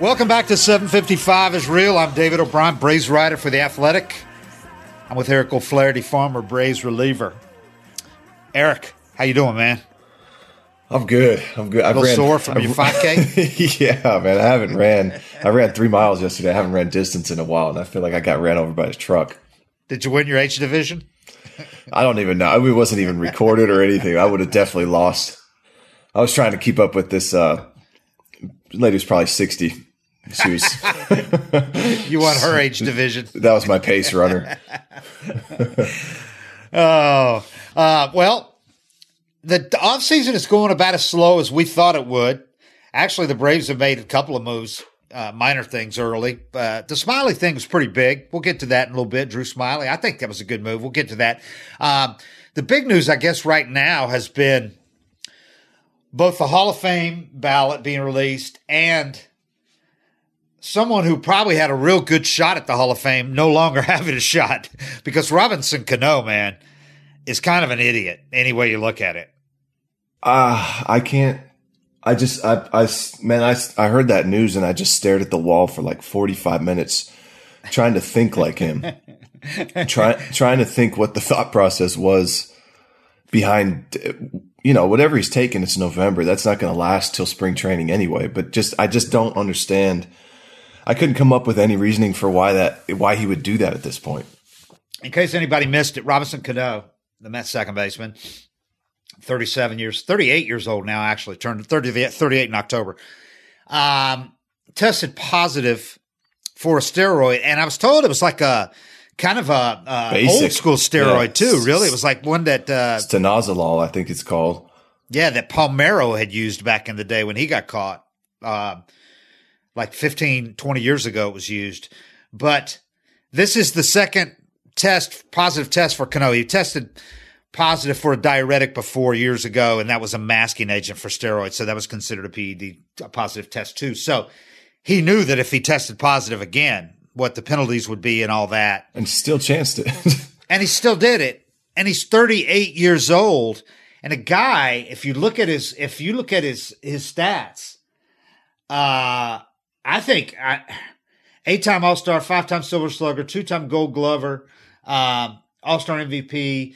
Welcome back to 755 is real. I'm David O'Brien, Braves writer for The Athletic. I'm with Eric O'Flaherty, former Braves reliever. Eric, how you doing, man? I'm good. I'm good. A little sore from your 5K? yeah, man. I haven't ran. I ran three miles yesterday. I haven't ran distance in a while, and I feel like I got ran over by a truck. Did you win your H division? I don't even know. It wasn't even recorded or anything. I would have definitely lost. I was trying to keep up with this uh, lady was probably 60. She was. you want her age division. That was my pace runner. oh, uh, well, the offseason is going about as slow as we thought it would. Actually, the Braves have made a couple of moves uh, minor things early. Uh, the Smyly thing was pretty big. We'll get to that in a little bit. Drew Smyly, I think that was a good move. We'll get to that. Um, the big news, I guess, right now has been both the Hall of Fame ballot being released and someone who probably had a real good shot at the Hall of Fame no longer having a shot because Robinson Cano, man, is kind of an idiot any way you look at it. Uh, I can't I just, I, I, man, I, I heard that news and I just stared at the wall for like 45 minutes trying to think like him, trying, trying to think what the thought process was behind, you know, whatever he's taking, it's November. That's not going to last till spring training anyway, but just, I just don't understand. I couldn't come up with any reasoning for why that, why he would do that at this point. In case anybody missed it, Robinson Cano, the Mets second baseman, 37 years, 38 years old now, actually, turned 30, 38 in October. Um, tested positive for a steroid. And I was told it was like a kind of a, a old school steroid yeah. too, really. It was like one that, uh, stanozolol, I think it's called. Yeah. That Palmeiro had used back in the day when he got caught. Uh, like 15, 20 years ago, it was used. But this is the second test, positive test for Cano. He tested positive for a diuretic before years ago, and that was a masking agent for steroids. So that was considered a PED, a positive test too. So he knew that if he tested positive again, what the penalties would be and all that. And still chanced it. and he still did it. And he's 38 years old. And a guy, if you look at his, if you look at his, his stats, uh, I think I, eight time All Star, five time Silver Slugger, two time Gold Glover, um, All Star MVP,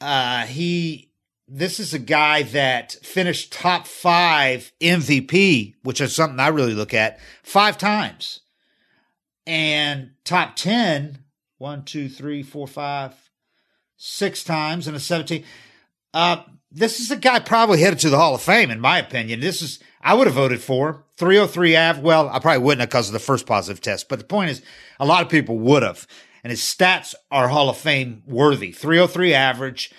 uh, he this is a guy that finished top five MVP, which is something I really look at five times, and top 10, one, two, three, four, five, six times and a 17. Uh, this is a guy probably headed to the Hall of Fame, in my opinion. This is, I would have voted for 303 Av. Well, I probably wouldn't have because of the first positive test, but the point is, a lot of people would have and his stats are Hall of Fame worthy. 303 average,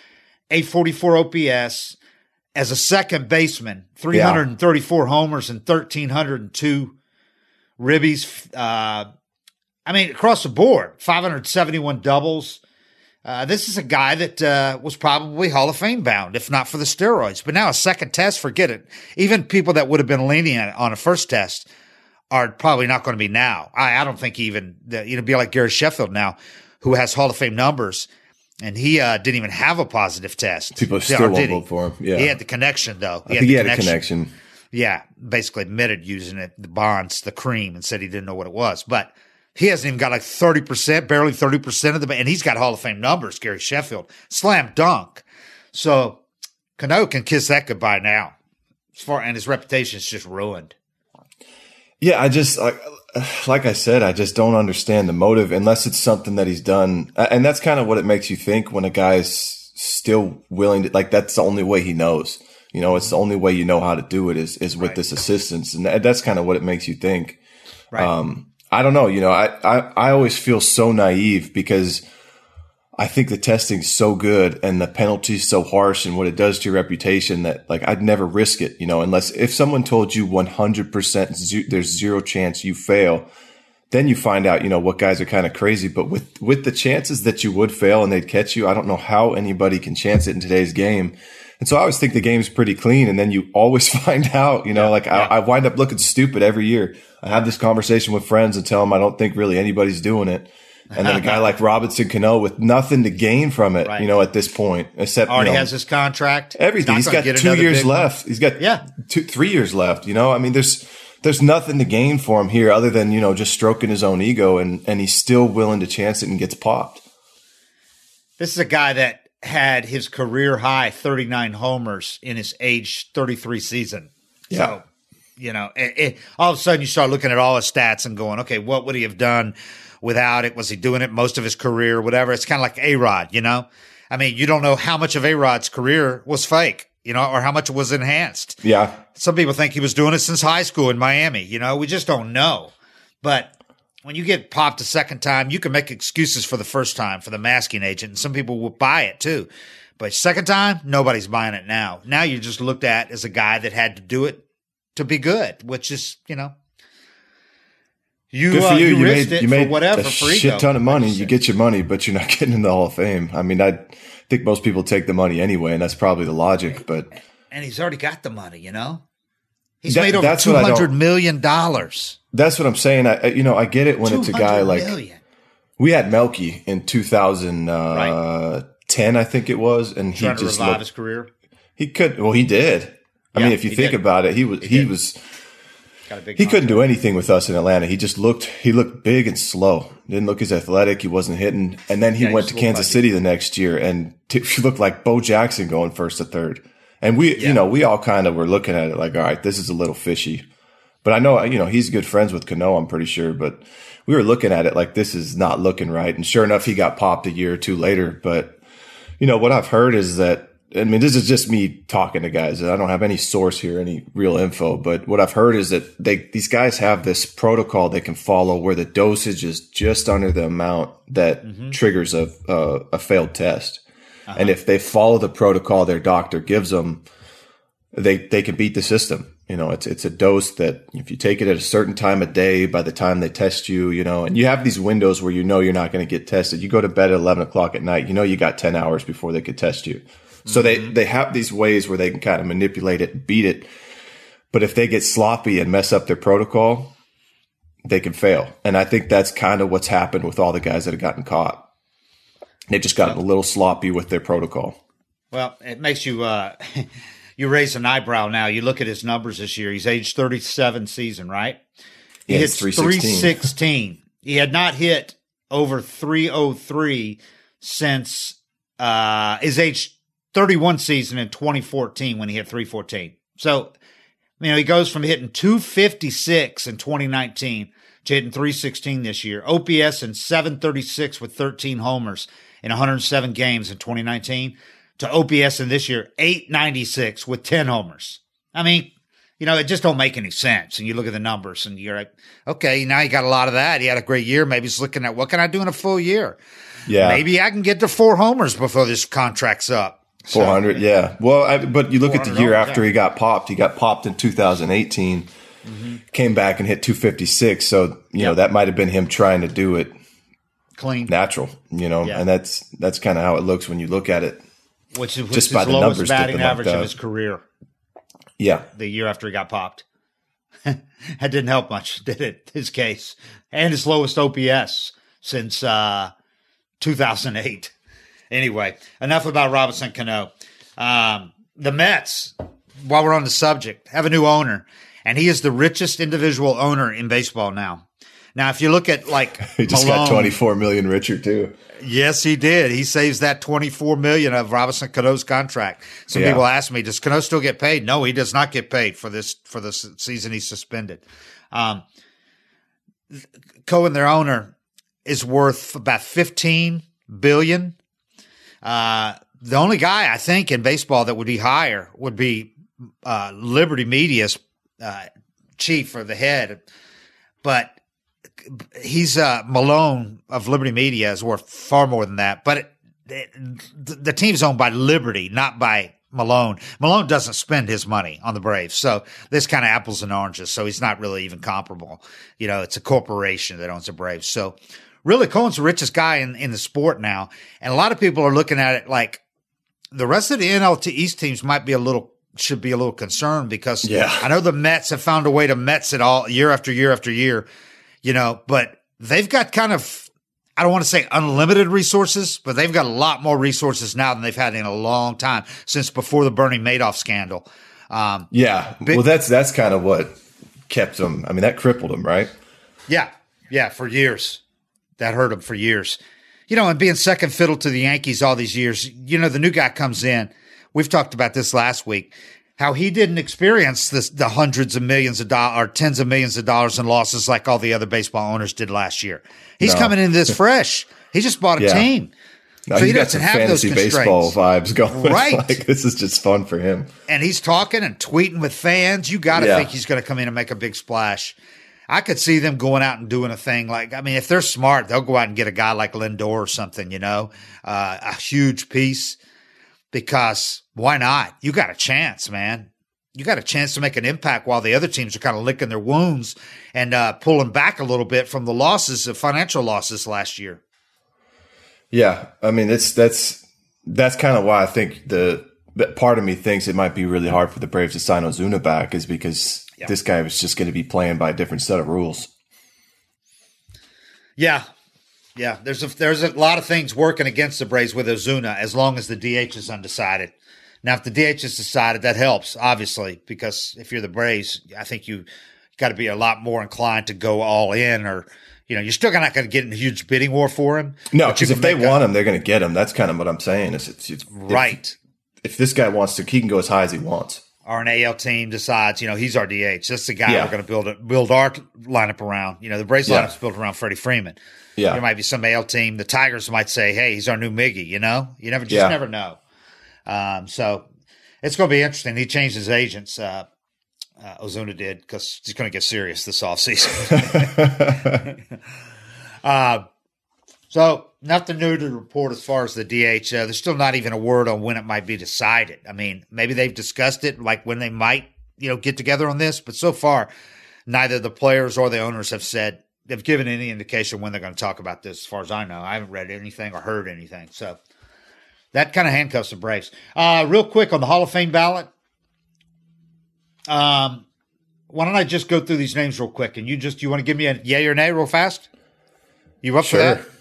844 OPS. As a second baseman, 334 yeah. homers and 1,302 ribbies. Uh, I mean, across the board, 571 doubles. Uh, this is a guy that uh, was probably Hall of Fame bound, if not for the steroids. But now a second test, forget it. Even people that would have been lenient on a first test are probably not going to be now. I, I don't think even you know be like Gary Sheffield now, who has Hall of Fame numbers, and he uh, didn't even have a positive test. People still won't vote for him. Yeah, he had the connection though. He I think he had connection. a connection. Yeah, basically admitted using it, the bonds, the cream, and said he didn't know what it was, but. He hasn't even got like 30%, barely 30% of the, and he's got Hall of Fame numbers, Gary Sheffield. Slam dunk. So Cano can kiss that goodbye now. As far, and his reputation is just ruined. Yeah, I just like like I said, I just don't understand the motive unless it's something that he's done, and that's kind of what it makes you think when a guy's still willing to like. That's the only way he knows. You know, it's the only way you know how to do it is is with right. this assistance, and that's kind of what it makes you think. Right. Um, I don't know. You know, I, I I always feel so naive because I think the testing's so good and the penalty's so harsh and what it does to your reputation that like I'd never risk it, you know, unless if someone told you 100% there's zero chance you fail, then you find out, you know, what guys are kind of crazy. But with, with the chances that you would fail and they'd catch you, I don't know how anybody can chance it in today's game. And so I always think the game's pretty clean. And then you always find out, you know, yeah, like yeah. I, I wind up looking stupid every year. I have this conversation with friends and tell them I don't think really anybody's doing it and then a guy like Robinson Cano with nothing to gain from it, right. you know, at this point, except already you know, has his contract, everything. He's, He's got two years left. One. He's got yeah. two, three years left. You know, I mean, there's there's nothing to gain for him here other than you know just stroking his own ego, and and he's still willing to chance it and gets popped. This is a guy that had his career high 39 homers in his age 33 season. Yeah. So, you know, it, it, all of a sudden you start looking at all his stats and going, okay, what would he have done? without it? Was he doing it most of his career? Whatever. It's kind of like A Rod, you know? I mean, you don't know how much of A Rod's career was fake, you know, or how much it was enhanced. Yeah. Some people think he was doing it since high school in Miami, you know? We just don't know. But when you get popped a second time, you can make excuses for the first time for the masking agent, and some people will buy it too. But second time, nobody's buying it now. Now you're just looked at as a guy that had to do it to be good, which is, you know, you, Good for uh, you. you, you made you made whatever, a shit ton of money. You get your money, but you're not getting in the Hall of Fame. I mean, I think most people take the money anyway, and that's probably the logic. But and he's already got the money. You know, he's that, made over two hundred million dollars. That's what I'm saying. I you know I get it when it's a guy like million. we had Melky in 2010, uh, right. I think it was, and he Trying just looked, his career. He could. Well, he did. I yeah, mean, if you think did. about it, he was he, he was he couldn't do anything with us in Atlanta. He just looked he looked big and slow. Didn't look as athletic. He wasn't hitting. And then he yeah, went to Kansas City the next year and t- he looked like Bo Jackson going first to third. And we, yeah. you know, we all kind of were looking at it like, all right, this is a little fishy. But I know, you know, he's good friends with Cano, I'm pretty sure. But we were looking at it like this is not looking right. And sure enough, he got popped a year or two later. But, you know, what I've heard is that I mean, this is just me talking to guys. I don't have any source here, any real info, but what I've heard is that they, these guys have this protocol they can follow where the dosage is just under the amount that mm-hmm. triggers a, a, a, failed test. Uh-huh. And if they follow the protocol their doctor gives them, they, they can beat the system. You know, it's, it's a dose that if you take it at a certain time of day, by the time they test you, you know, and you have these windows where you know you're not going to get tested. You go to bed at 11 o'clock at night, you know, you got 10 hours before they could test you. So they, mm-hmm. they have these ways where they can kind of manipulate it, beat it. But if they get sloppy and mess up their protocol, they can fail. And I think that's kind of what's happened with all the guys that have gotten caught. They've just gotten a little sloppy with their protocol. Well, it makes you, uh, you raise an eyebrow now. You look at his numbers this year. He's age 37 season, right? He yeah, hits 316. 316. He had not hit over 303 since uh, his age 31 season in 2014 when he hit 314. So, you know, he goes from hitting 256 in 2019 to hitting 316 this year. OPS in 736 with 13 homers in 107 games in 2019 to OPS in this year 896 with 10 homers. I mean, you know, it just don't make any sense. And you look at the numbers and you're like, okay, now you got a lot of that. He had a great year. Maybe he's looking at what can I do in a full year? Yeah. Maybe I can get to four homers before this contract's up. Four hundred, so, yeah. Well, I, but you look at the year after yeah. he got popped. He got popped in 2018. Mm-hmm. Came back and hit 256. So you yep. know that might have been him trying to do it clean, natural. You know, yeah. and that's that's kind of how it looks when you look at it. Which is just by the numbers batting average of his career. Yeah, the year after he got popped. that didn't help much, did it? His case and his lowest OPS since uh, 2008. Anyway, enough about Robinson Cano. Um, the Mets, while we're on the subject, have a new owner, and he is the richest individual owner in baseball now. Now, if you look at like He just Malone, got 24 million richer too. Yes, he did. He saves that twenty four million of Robinson Cano's contract. Some Yeah. people ask me, does Cano still get paid? No, he does not get paid for this for the season he's suspended. Um, Cohen, their owner, is worth about fifteen billion. Uh, the only guy I think in baseball that would be higher would be uh, Liberty Media's uh, chief or the head, but he's uh, Malone of Liberty Media is worth far more than that. But it, it, the the team's owned by Liberty, not by Malone. Malone doesn't spend his money on the Braves, so this kind of apples and oranges. So he's not really even comparable. You know, it's a corporation that owns the Braves. So really, Cohen's the richest guy in in the sport now, and a lot of people are looking at it like the rest of the NLT East teams might be a little should be a little concerned because Yeah. I know the Mets have found a way to Mets it all year after year after year, you know, but they've got kind of I don't want to say unlimited resources, but they've got a lot more resources now than they've had in a long time since before the Bernie Madoff scandal. Um, Yeah. well, that's that's kind of what kept them. I mean, that crippled them, right? yeah, yeah, for years. That hurt them for years. You know, and being second fiddle to the Yankees all these years, you know, the new guy comes in. We've talked about this last week. How he didn't experience this, the hundreds of millions of dollars or tens of millions of dollars in losses like all the other baseball owners did last year. He's No. coming into this fresh. He just bought a Yeah. team. No, So he got some doesn't have those baseball vibes going. Right. like, this is just fun for him. and he's talking and tweeting with fans. You got to Yeah. think he's going to come in and make a big splash. I could see them going out and doing a thing like, I mean, if they're smart, they'll go out and get a guy like Lindor or something, you know, uh, a huge piece because why not? You got a chance, man. You got a chance to make an impact while the other teams are kind of licking their wounds and uh, pulling back a little bit from the losses, the financial losses last year. Yeah, I mean, it's that's that's kind of why I think the part of me thinks it might be really hard for the Braves to sign Ozuna back is because this guy was just going to be playing by a different set of rules. Yeah. Yeah. There's a there's a lot of things working against the Braves with Ozuna as long as the DH is undecided. Now, if the DH is decided, that helps, obviously, because if you're the Braves, I think you got to be a lot more inclined to go all in or, you know, you're still not going to get in a huge bidding war for him. No, because if they a- want him, they're going to get him. That's kind of what I'm saying. Is it's, it's right. If, this guy wants to, he can go as high as he wants. Or an AL team decides, you know, he's our DH. That's the guy Yeah. we're going to build it, build our lineup around. You know, the Braves Yeah. lineup's built around Freddie Freeman. Yeah, There might be some AL team. The Tigers might say, "Hey, he's our new Miggy." You know, you never just Yeah. never know. Um, so it's going to be interesting. He changed his agents. Uh, uh, Ozuna did because he's going to get serious this offseason. uh, so nothing new to report as far as the DH. Uh, there's still not even a word on when it might be decided. I mean, maybe they've discussed it, like when they might, you know, get together on this. But so far, neither the players or the owners have said they've given any indication when they're going to talk about this. As far as I know, I haven't read anything or heard anything. So that kind of handcuffs the Braves. Uh, real quick on the Hall of Fame ballot. Um, why don't I just go through these names real quick, and you just you want to give me a yay or nay real fast? You up sure. for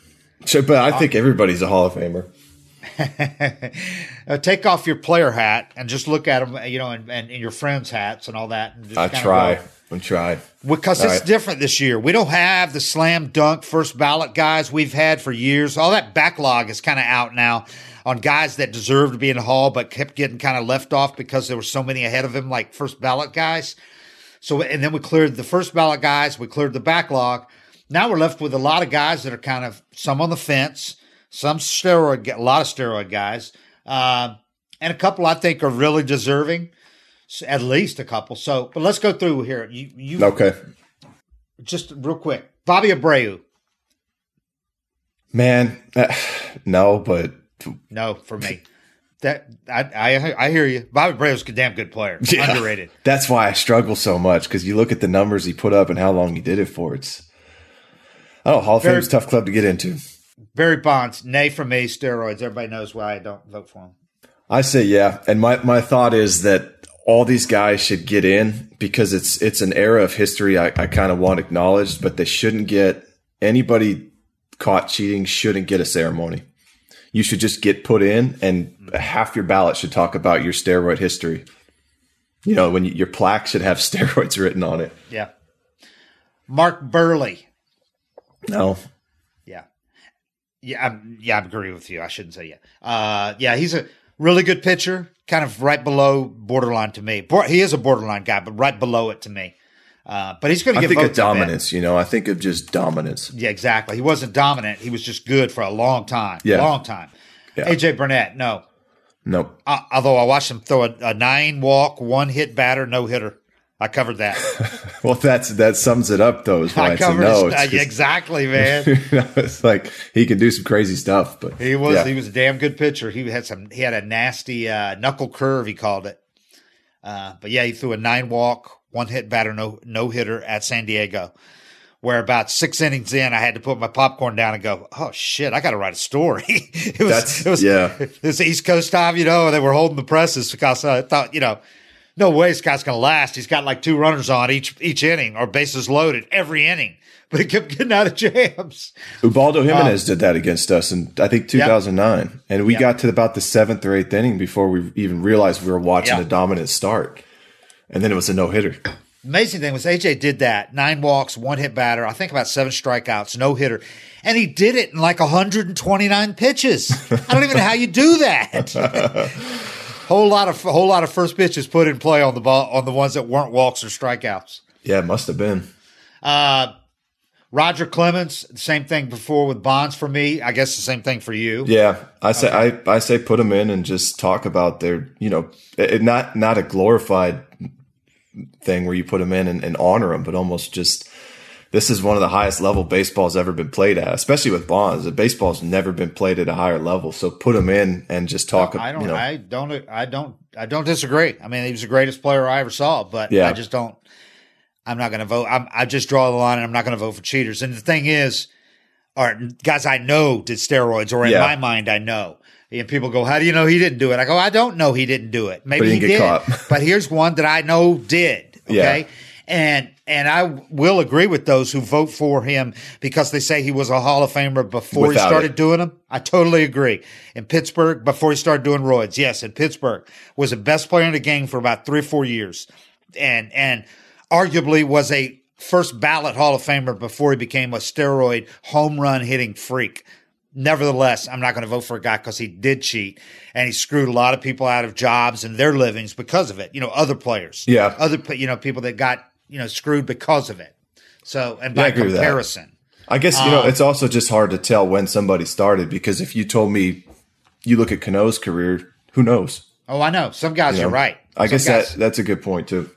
Sure, but I think everybody's a Hall of Famer. uh, take off your player hat and just look at them, you know, and, and, and your friends' hats and all that. And just I try. go. I try. because All it's right. different this year. We don't have the slam dunk first ballot guys we've had for years. All that backlog is kind of out now on guys that deserve to be in the hall but kept getting kind of left off because there were so many ahead of him, like first ballot guys. So and then we cleared the first ballot guys. We cleared the backlog. Now we're left with a lot of guys that are kind of some on the fence, some steroid, a lot of steroid guys, uh, and a couple I think are really deserving. At least a couple. So, but let's go through here. You, you Okay, just real quick. Bobby Abreu. man. uh, no, but No, for me. That I I I hear you. Bobby Abreu's a damn good player. Yeah. Underrated. That's why I struggle so much because you look at the numbers he put up and how long he did it for. It's I don't know. Hall of Fame's tough club to get into. Barry Bonds, nay for me, steroids. Everybody knows why I don't vote for him. I say yeah, and my my thought is that all these guys should get in because it's it's an era of history I, I kind of want acknowledged, but they shouldn't get anybody caught cheating shouldn't get a ceremony. You should just get put in, and half your ballot should talk about your steroid history. You know, when you, your plaque should have steroids written on it. Yeah. Mark Buehrle. No, Yeah. Yeah, I'm, yeah, I agree with you. I shouldn't say yeah. Uh, yeah, he's a really good pitcher, kind of right below borderline to me. He is a borderline guy, but right below it to me. Uh, but he's going to I get think of I dominance. You know, I think of just dominance. Yeah, exactly. He wasn't dominant. He was just good for a long time. Yeah. Long time. Yeah. AJ Burnett, no. Nope. Uh, although I watched him throw a, a nine walk, one hit batter, no hitter. I covered that. Well, that's that sums it up, though. Is why I it's covered no. his, It's 'cause- exactly, man. you know, it's like he can do some crazy stuff, but He was yeah. he was a damn good pitcher. He had some he had a nasty uh, knuckle curve he called it. Uh, but yeah, he threw a nine walk, one hit batter, no no hitter at San Diego. Where about six innings in, I had to put my popcorn down and go, "Oh shit, I got to write a story." it was, That's- it was, yeah. It was East Coast time, you know. and They were holding the presses because I thought, you know, no way this guy's going to last. He's got like two runners on each each inning or bases loaded every inning, but he kept getting out of jams. Ubaldo Um, Jimenez did that against us in I think 2009, and we Yeah. got to about the seventh or eighth inning before we even realized we were watching Yeah. a dominant start, and then it was a no hitter. amazing thing was AJ did that nine walks, one hit batter, I think about seven strikeouts, no hitter, and he did it in like 129 pitches. I don't even know how you do that. whole lot of whole lot of first pitches put in play on the ball on the ones that weren't walks or strikeouts. Yeah, it must have been. Uh, Roger Clemens, same thing before with Bonds for me. I guess the same thing for you. Yeah, I say I, I say put them in and just talk about their you know it, not not a glorified thing where you put them in and, and honor them, but almost just this is one of the highest level baseball's ever been played at, especially with Bonds. The baseball's never been played at a higher level, so put them in and just talk. I don't. you know, I don't. I don't. I don't disagree. I mean, he was the greatest player I ever saw, but Yeah. I just don't. I'm not going to vote. I'm, I just draw the line, and I'm not going to vote for cheaters. And the thing is, or guys I know did steroids, or in Yeah. my mind I know. And people go, "How do you know he didn't do it?" I go, "I don't know he didn't do it. Maybe he he, did, caught. but here's one that I know did." Okay. Yeah. And and I will agree with those who vote for him because they say he was a Hall of Famer before Without he started it. doing them. I totally agree. In Pittsburgh, before he started doing roids, yes, in Pittsburgh was the best player in the game for about three or four years, and and arguably was a first ballot Hall of Famer before he became a steroid home run hitting freak. Nevertheless, I'm not going to vote for a guy because he did cheat and he screwed a lot of people out of jobs and their livings because of it. You know, other players, Yeah. other you know people that got you know screwed because of it. So, and Yeah, by agree comparison, I guess you know it's also just hard to tell when somebody started because if you told me you look at Cano's career, who knows? oh, I know some guys You know? are right. I Some guess guys- that that's a good point too.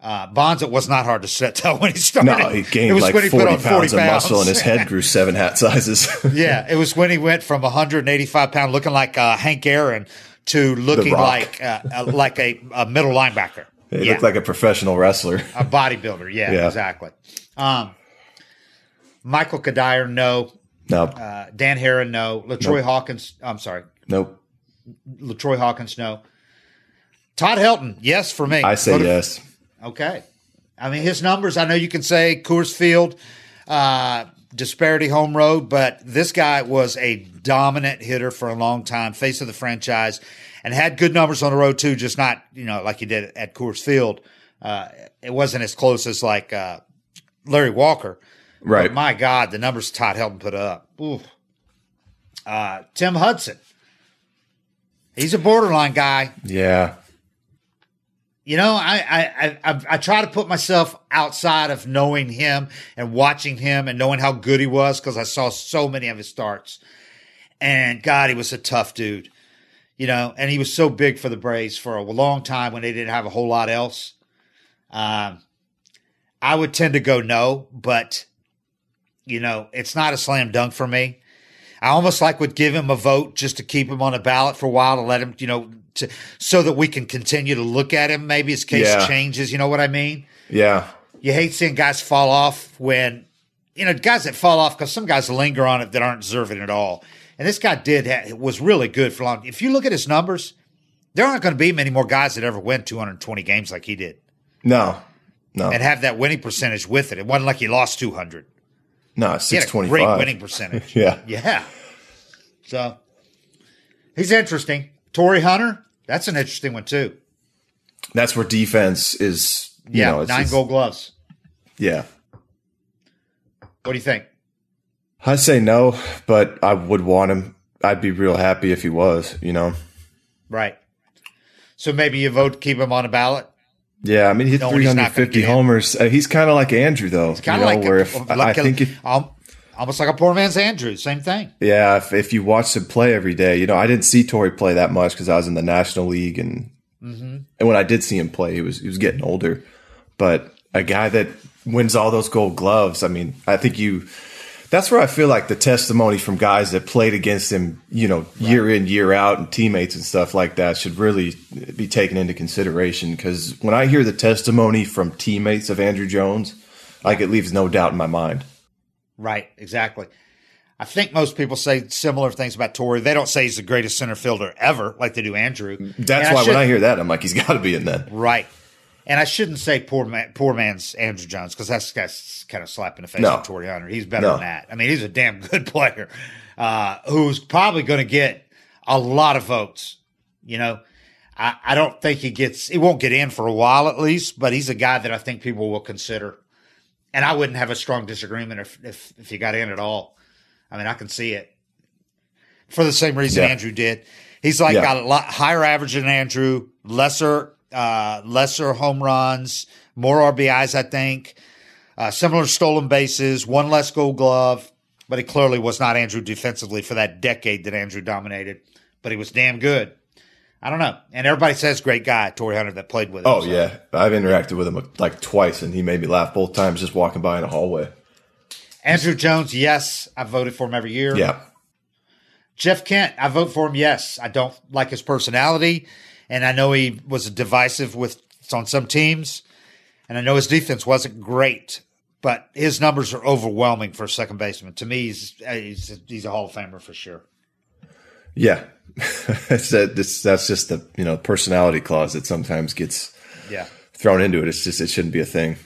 Uh, Bonds, it was not hard to set, tell when he started. No, he It gained was like when he put forty on pounds of muscle and his head grew seven hat sizes. yeah, it was when he went from 185 pound looking like uh, Hank Aaron to looking like uh, uh, like a, a middle linebacker. He yeah, looked like a professional wrestler. a bodybuilder. Yeah, Yeah. exactly. Um, Michael Cuddyer, no. No, Uh, Dan Haren, no. LaTroy Nope. Hawkins, I'm sorry. nope. LaTroy Hawkins, no. Todd Helton, yes for me. I say yes. Okay. I mean, his numbers, I know you can say Coors Field, uh, disparity home road, but this guy was a dominant hitter for a long time, face of the franchise, and had good numbers on the road too, just not, you know, like he did at Coors Field. Uh, it wasn't as close as like uh, Larry Walker. Right. But my God, the numbers Todd Helton put up. Oof. Uh, Tim Hudson. He's a borderline guy. Yeah. You know, I, I, I, I, I try to put myself outside of knowing him and watching him and knowing how good he was because I saw so many of his starts. And God, he was a tough dude, you know, and he was so big for the Braves for a long time when they didn't have a whole lot else. Um, I would tend to go no, but you know, it's not a slam dunk for me. I almost like would give him a vote just to keep him on a ballot for a while to let him, you know, to so that we can continue to look at him. Maybe his case Yeah. changes. You know what I mean? Yeah. You hate seeing guys fall off when, you know, guys that fall off because some guys linger on it that aren't deserving at all. And this guy did ha- was really good for long. If you look at his numbers, there aren't going to be many more guys that ever win 220 games like he did No, no, and have that winning percentage with it. It wasn't like he lost 200. no. He had a twenty great winning percentage. Yeah. Yeah. So he's interesting. Torii Hunter, that's an interesting one too. That's where defense is. You Yeah, know, it's, nine gold gloves. Yeah, What do you think? I'd say no, but I would want him. I'd be real happy if he was. You know. Right. So maybe you vote to keep him on a ballot. Yeah, I mean, he hit No, he's 350 get homers. Uh, he's kind of like Andruw, though. Kind of like where a, if, like I a- think if um, almost like a poor man's Andruw. Same thing. Yeah, if, if you watched him play every day, you know, I didn't see Torii play that much because I was in the National League, and and when I did see him play, he was he was getting older. But a guy that wins all those Gold Gloves, I mean, I think you. That's where I feel like the testimony from guys that played against him, you know, year in year out, and teammates and stuff like that should really be taken into consideration. Because when I hear the testimony from teammates of Andruw Jones, like it leaves no doubt in my mind. Right. Exactly. I think most people say similar things about Torii. They don't say he's the greatest center fielder ever, like they do Andruw. That's And why should- when I hear that, I'm like, he's got to be in that. Right. And I shouldn't say poor man, poor man's Andruw Jones because that's, that's kind of slapping the face No. of Torii Hunter. He's better No. than that. I mean, he's a damn good player uh, who's probably going to get a lot of votes. You know, I, I don't think he gets, he won't get in for a while at least, but he's a guy that I think people will consider. And I wouldn't have a strong disagreement if, if, if he got in at all. I mean, I can see it for the same reason Yeah. Andruw did. He's like Yeah. got a lot higher average than Andruw, lesser uh, lesser home runs, more RBIs, I think. Uh, similar stolen bases, one less Gold Glove, but he clearly was not Andruw defensively for that decade that Andruw dominated. But he was damn good. I don't know, and everybody says great guy, Torii Hunter, that played with him. Oh so. yeah, I've interacted with him like twice, and he made me laugh both times just walking by in a hallway. Andruw Jones, yes, I voted for him every year. Yeah, Jeff Kent, I vote for him. Yes, I don't like his personality, and I know he was divisive with on some teams, and I know his defense wasn't great, but his numbers are overwhelming for a second baseman. To me, he's uh, he's, he's a Hall of Famer for sure. yeah. it's that, it's, that's just the you know personality clause that sometimes gets Yeah, thrown into it. It's just it shouldn't be a thing.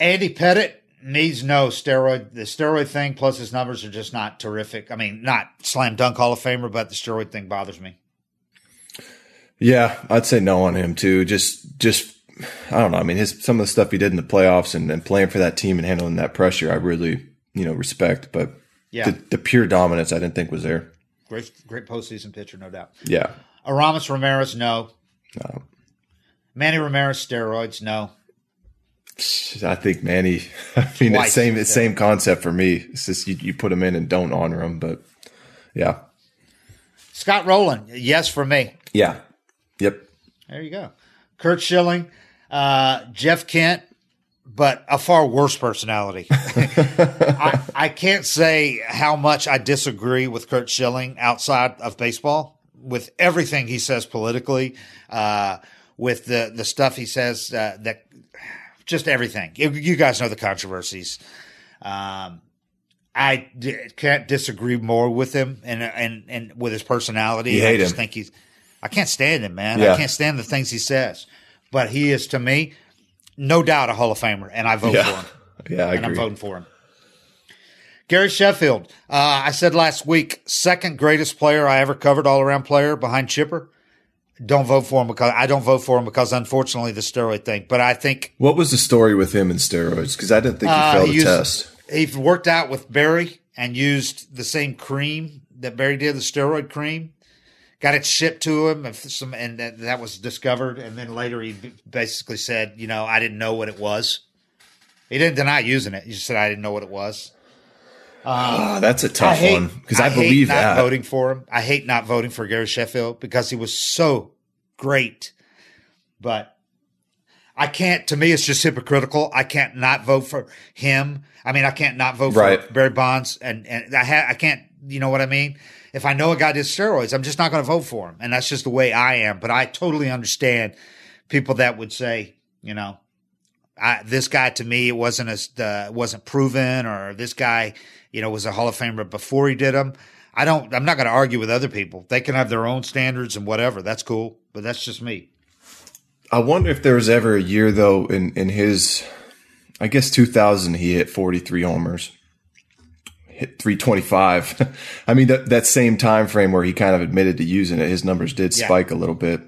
Andy Pettitte needs no steroid. The steroid thing plus his numbers are just not terrific. I mean, not slam dunk Hall of Famer, but the steroid thing bothers me. Yeah, I'd say no on him too. Just just I don't know. I mean, his some of the stuff he did in the playoffs and, and playing for that team and handling that pressure, I really you know respect. But Yeah. the, the pure dominance, I didn't think was there. Great, great postseason pitcher, no doubt. Yeah, Aramis Ramirez, no. No. Manny Ramirez, steroids, no. I think Manny. I mean, Twice. it's same it's same concept for me. It's just you, you put him in and don't honor him. But yeah, Scott Rolen, yes for me. yeah, yep. There you go. Curt Schilling, uh, Jeff Kent, but a far worse personality. I, I can't say how much I disagree with Curt Schilling outside of baseball with everything he says politically, uh, with the, the stuff he says uh, that just everything. You, you guys know the controversies. Um, I d- can't disagree more with him and and and with his personality. You hate I just him. think he's. I can't stand him, man. Yeah. I can't stand the things he says. But he is to me, no doubt, a Hall of Famer, and I vote for him. Yeah, yeah, I And I'm voting for him. Gary Sheffield. Uh, I said last week, second greatest player I ever covered, all around player behind Chipper. Don't vote for him because I don't vote for him because unfortunately the steroid thing. But I think What was the story with him and steroids? Because I didn't think he Uh, failed he the used- test. he worked out with Barry and used the same cream that Barry did, the steroid cream. Got it shipped to him, and some, and that, that was discovered. And then later, he basically said, "You know, I didn't know what it was." He didn't deny using it. He just said, "I didn't know what it was." Ah, that's a tough hate, one because I, hate believe not that. voting for him. I hate not voting for Gary Sheffield because he was so great. But I can't. To me, it's just hypocritical. I can't not vote for him. I mean, I can't not vote Right. for Barry Bonds, and and I ha- I can't. You know what I mean? If I know a guy did steroids, I'm just not going to vote for him, and that's just the way I am. But I totally understand people that would say, you know, I, this guy to me it wasn't as uh, wasn't proven, or this guy, you know, was a Hall of Famer before he did them. I don't. I'm not going to argue with other people. They can have their own standards and whatever. That's cool, but that's just me. I wonder if there was ever a year though in in his, I guess 2000 he hit 43 homers, hit 325. I mean that that same time frame where he kind of admitted to using it, his numbers did Yeah. spike a little bit.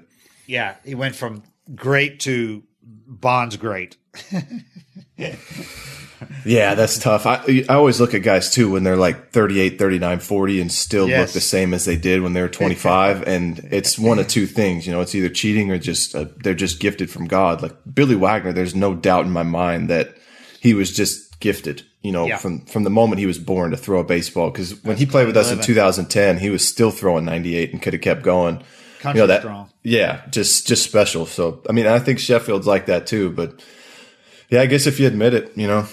Yeah, he went from great to Bond's great. Yeah, that's tough. I I always look at guys too when they're like 38, 39, 40 and still look the same as they did when they were 25 and it's one of two things, you know, it's either cheating or just uh, they're just gifted from God. Like Billy Wagner, there's no doubt in my mind that he was just gifted, you know, Yeah. from from the moment he was born to throw a baseball cuz when he played with us in 2010, he was still throwing 98 and could have kept going. Country you know that strong. yeah, just just special. So I mean, I think Sheffield's like that too, but yeah, I guess if you admit it, you know,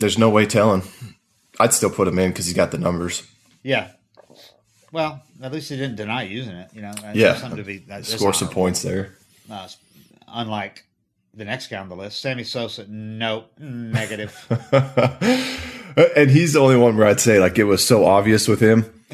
there's no way telling. I'd still put him in because he's got the numbers. Yeah. Well, at least he didn't deny using it. You know, Yeah, something to be Score some points there. Uh, unlike the next guy on the list, Sammy Sosa. Nope, negative. and he's the only one where I'd say like it was so obvious with him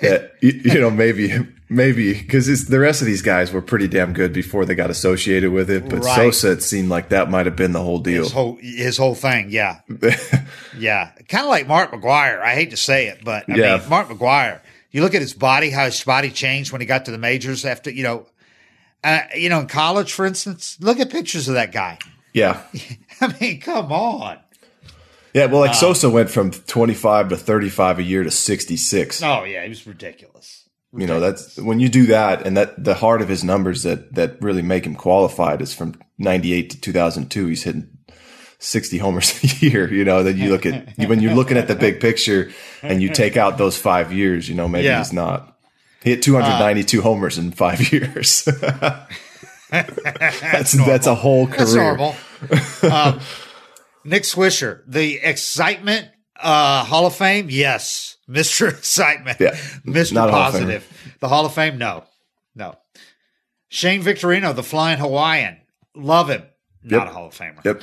that you, you know maybe maybe because the rest of these guys were pretty damn good before they got associated with it, but Right. Sosa it seemed like that might have been the whole deal. his whole his whole thing. Yeah, yeah. Kind of like Mark McGwire. I hate to say it, but I Yeah. mean, Mark McGwire. You look at his body, how his body changed when he got to the majors. After you know, uh, you know, in college, for instance, look at pictures of that guy. yeah, I mean, come on. yeah. Well, like Uh, Sosa went from 25 to 35 a year to 66. Oh yeah, he was ridiculous. You know, that's when you do that, and that the heart of his numbers that that really make him qualified is from '98 to 2002. He's hitting 60 homers a year. You know, that you look at when you're looking at the big picture and you take out those five years. You know, maybe Yeah. he's not. He hit 292 homers in five years. that's that's a whole career. That's normal. um, Nick Swisher, the excitement uh, Hall of Fame, yes, Mister Excitement, Yeah. Mister a Hall. Positive. The Hall of Fame, no, no. Shane Victorino, the Flying Hawaiian, love him, not Yep. a Hall of Famer. Yep.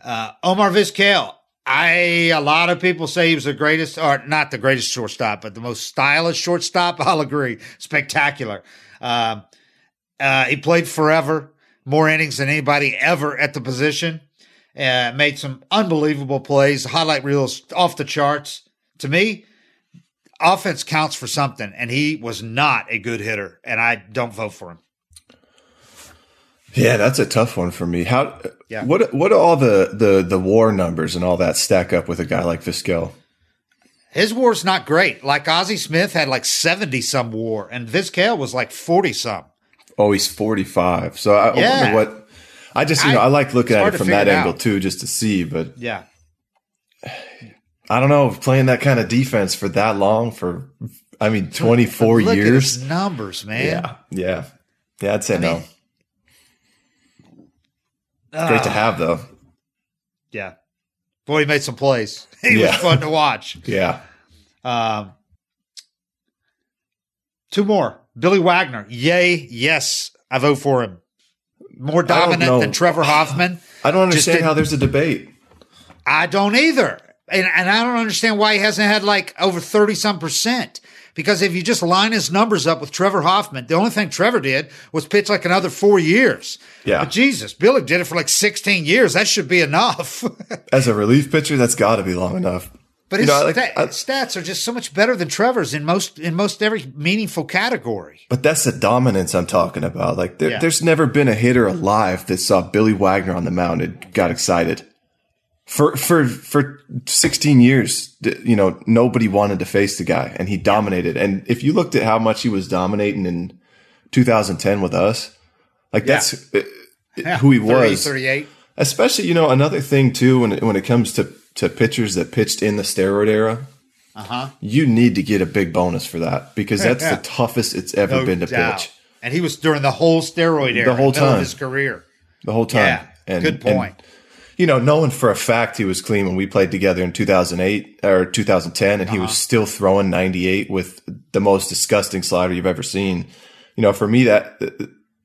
Uh, Omar Vizquel, I a lot of people say he was the greatest, or not the greatest shortstop, but the most stylish shortstop. I'll agree, spectacular. Um, uh, he played forever, more innings than anybody ever at the position. Uh, made some unbelievable plays, highlight reels off the charts. To me, offense counts for something, and he was not a good hitter, and I don't vote for him. Yeah, that's a tough one for me. How? Yeah. What? What do all the the the war numbers and all that stack up with a guy like Vizquel? His war's not great. Like Ozzie Smith had like 70 some war, and Vizquel was like 40 some. Oh, he's 45. So I, Yeah. wonder what. I just, you know, I- I like looking at it from that it angle too, just to see. But Yeah. I don't know, playing that kind of defense for that long, for, I mean, 24 Look at years. his numbers, man. Yeah. Yeah. Yeah. I'd say I no. mean, Great to Ah, have, though. Yeah. Boy, he made some plays. He Yeah. was fun to watch. Yeah. Um, two more. Billy Wagner. Yay. Yes. I vote for him. More dominant than Trevor Hoffman. I don't understand how there's a debate. I don't either. And, and I don't understand why he hasn't had like over 30 some percent. Because if you just line his numbers up with Trevor Hoffman, the only thing Trevor did was pitch like another four years. Yeah. But Jesus, Billy did it for like 16 years. That should be enough. As a relief pitcher, that's got to be long enough. but You his know, like- I- stats are just so much better than Trevor's in most in most every meaningful category. But that's the dominance I'm talking about. Like, there, Yeah. there's never been a hitter alive that saw Billy Wagner on the mound and got excited. For for for 16 years, you know, nobody wanted to face the guy, and he dominated. And if you looked at how much he was dominating in 2010 with us, like that's uh, who he 30, was. 38. Especially, you know, another thing too when it, when it comes to to pitchers that pitched in the steroid era, Uh-huh. you need to get a big bonus for that because that's Yeah. the toughest it's ever No been to doubt. pitch And he was during the whole steroid era, the whole time of his career. the whole time. Yeah. And, Good point. and, you know, knowing for a fact he was clean when we played together in 2008 or 2010, and he Uh-huh. was still throwing 98 with the most disgusting slider you've ever seen. You know, for me, that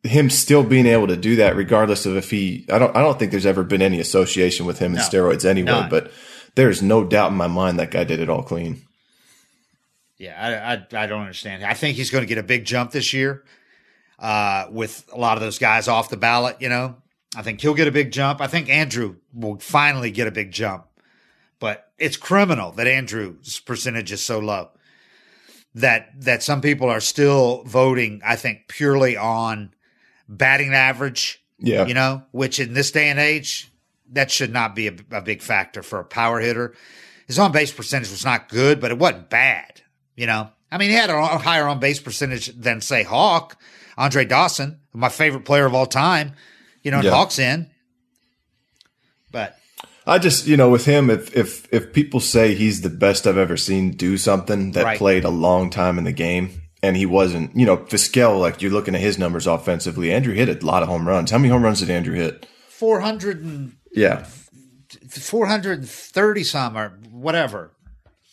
him still being able to do that, regardless of if he, I don't, I don't think there's ever been any association with him and steroids anyway. But there's no doubt in my mind that guy did it all clean. Yeah, I, I, I don't understand. I think he's going to get a big jump this year uh, with a lot of those guys off the ballot. You know, I think he'll get a big jump. I think Andruw will finally get a big jump, but it's criminal that Andruw's percentage is so low. That that some people are still voting. I think purely on batting average. Yeah, you know, which in this day and age, that should not be a, a big factor for a power hitter. His on base percentage was not good, but it wasn't bad. You know, I mean, he had a higher on base percentage than say Hawk, Andre Dawson, my favorite player of all time. You know, yeah. Hawk's in, but I just, you know, with him, if if if people say he's the best I've ever seen do something that right. played a long time in the game, and he wasn't, you know, Vizquel, like you're looking at his numbers offensively. Andruw hit a lot of home runs. How many home runs did Andruw hit? Four hundred and yeah, four hundred and thirty some or whatever.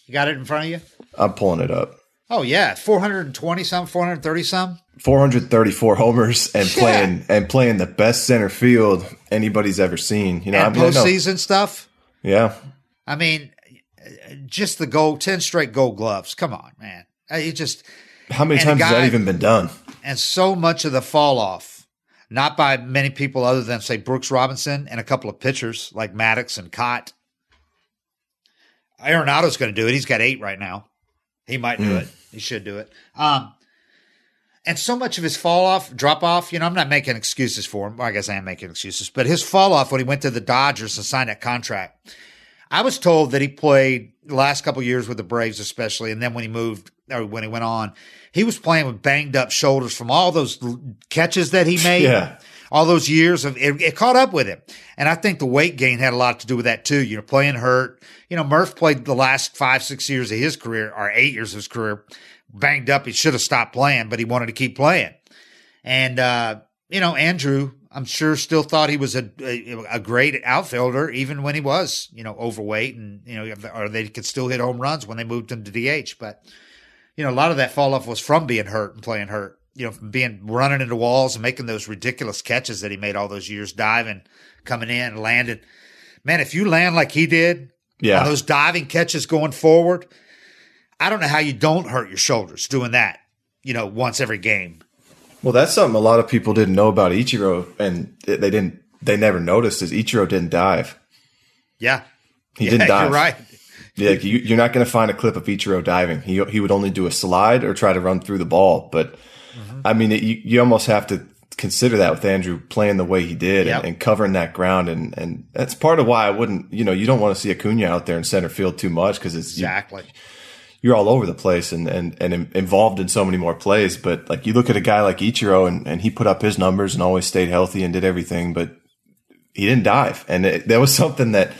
You got it in front of you? I'm pulling it up. Oh yeah, four hundred and twenty some, four hundred thirty some. 434 homers and yeah. playing and playing the best center field anybody's ever seen. You know, and I mean, postseason stuff. Yeah, I mean, just the gold, ten straight Gold Gloves. Come on, man. Uh, it just how many times guy, has that even been done? And so much of the fall off, not by many people other than say Brooks Robinson and a couple of pitchers like Maddux and Kaat. Arenado's going to do it. He's got eight right now. He might do mm. it. He should do it. Um, and so much of his fall off, drop off, you know, I'm not making excuses for him. Well, I guess I am making excuses, but his fall off when he went to the Dodgers and signed that contract. I was told that he played the last couple years with the Braves, especially, and then when he moved or when he went on, he was playing with banged up shoulders from all those catches that he made. Yeah. All those years of it, it caught up with him. And I think the weight gain had a lot to do with that too. You know, playing hurt. You know, Murph played the last five, six years of his career or eight years of his career banged up. He should have stopped playing, but he wanted to keep playing. And, uh, you know, Andruw, I'm sure still thought he was a, a, a great outfielder, even when he was, you know, overweight and, you know, or they could still hit home runs when they moved him to DH. But, you know, a lot of that fall off was from being hurt and playing hurt, you know, being running into walls and making those ridiculous catches that he made all those years, diving, coming in, landing. Man, if you land like he did, yeah, those diving catches going forward, I don't know how you don't hurt your shoulders doing that, you know, once every game. Well, that's something a lot of people didn't know about Ichiro, and they didn't, they never noticed is Ichiro didn't dive. Yeah. He yeah, didn't dive. You're right. Yeah, you, are not going to find a clip of Ichiro diving. He he would only do a slide or try to run through the ball. But. I mean, it, you, you almost have to consider that with Andruw playing the way he did yep. and, and, covering that ground. And, and that's part of why I wouldn't, you know, you don't want to see Acuna out there in center field too much because it's exactly. You, you're all over the place and, and, and involved in so many more plays. But like you look at a guy like Ichiro and, and he put up his numbers and always stayed healthy and did everything, but he didn't dive. And it, that was something that,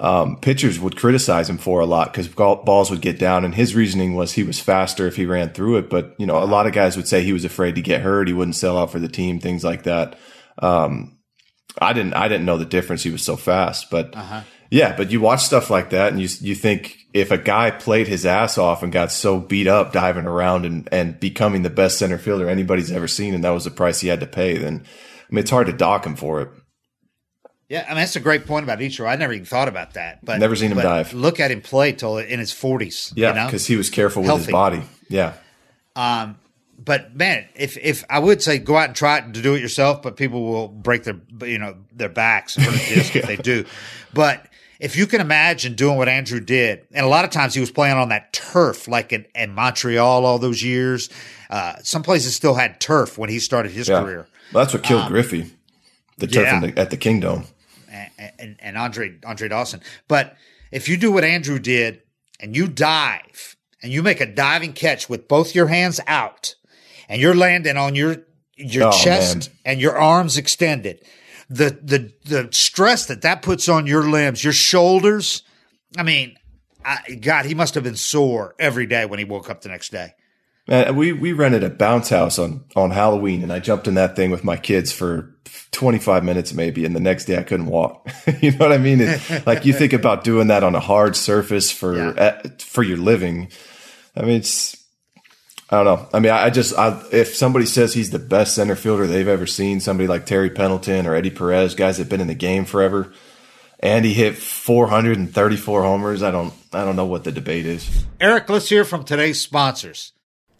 um, pitchers would criticize him for a lot because balls would get down. And his reasoning was he was faster if he ran through it. But, you know, a lot of guys would say he was afraid to get hurt. He wouldn't sell out for the team, things like that. Um, I didn't, I didn't know the difference. He was so fast, but uh-huh. yeah, but you watch stuff like that and you, you think if a guy played his ass off and got so beat up diving around and, and becoming the best center fielder anybody's ever seen, and that was the price he had to pay, then I mean, it's hard to dock him for it. Yeah, I mean that's a great point about Ichiro. I never even thought about that. But never seen him dive. Look at him play till in his forties. Yeah, because you know? he was careful Healthy. with his body. Yeah. Um, but man, if if I would say go out and try to do it yourself, but people will break their you know their backs disc if they do. But if you can imagine doing what Andruw did, and a lot of times he was playing on that turf, like in, in Montreal all those years. Uh, some places still had turf when he started his yeah. career. Well, that's what killed um, Griffey, the turf yeah. the, at the Kingdome, and, and, and Andre Andre Dawson. But if you do what Andruw did and you dive and you make a diving catch with both your hands out, and you're landing on your your oh, chest man. and your arms extended the the the stress that that puts on your limbs, your shoulders. I mean, I, God, he must have been sore every day when he woke up the next day. Man, we we rented a bounce house on on Halloween, and I jumped in that thing with my kids for 25 minutes maybe, and the next day I couldn't walk. you know what I mean? It, like you think about doing that on a hard surface for yeah. uh, for your living. I mean, it's I don't know. I mean, I just I, if somebody says he's the best center fielder they've ever seen, somebody like Terry Pendleton or Eddie Perez, guys that have been in the game forever, and he hit 434 homers. I don't. I don't know what the debate is. Eric, let's hear from today's sponsors.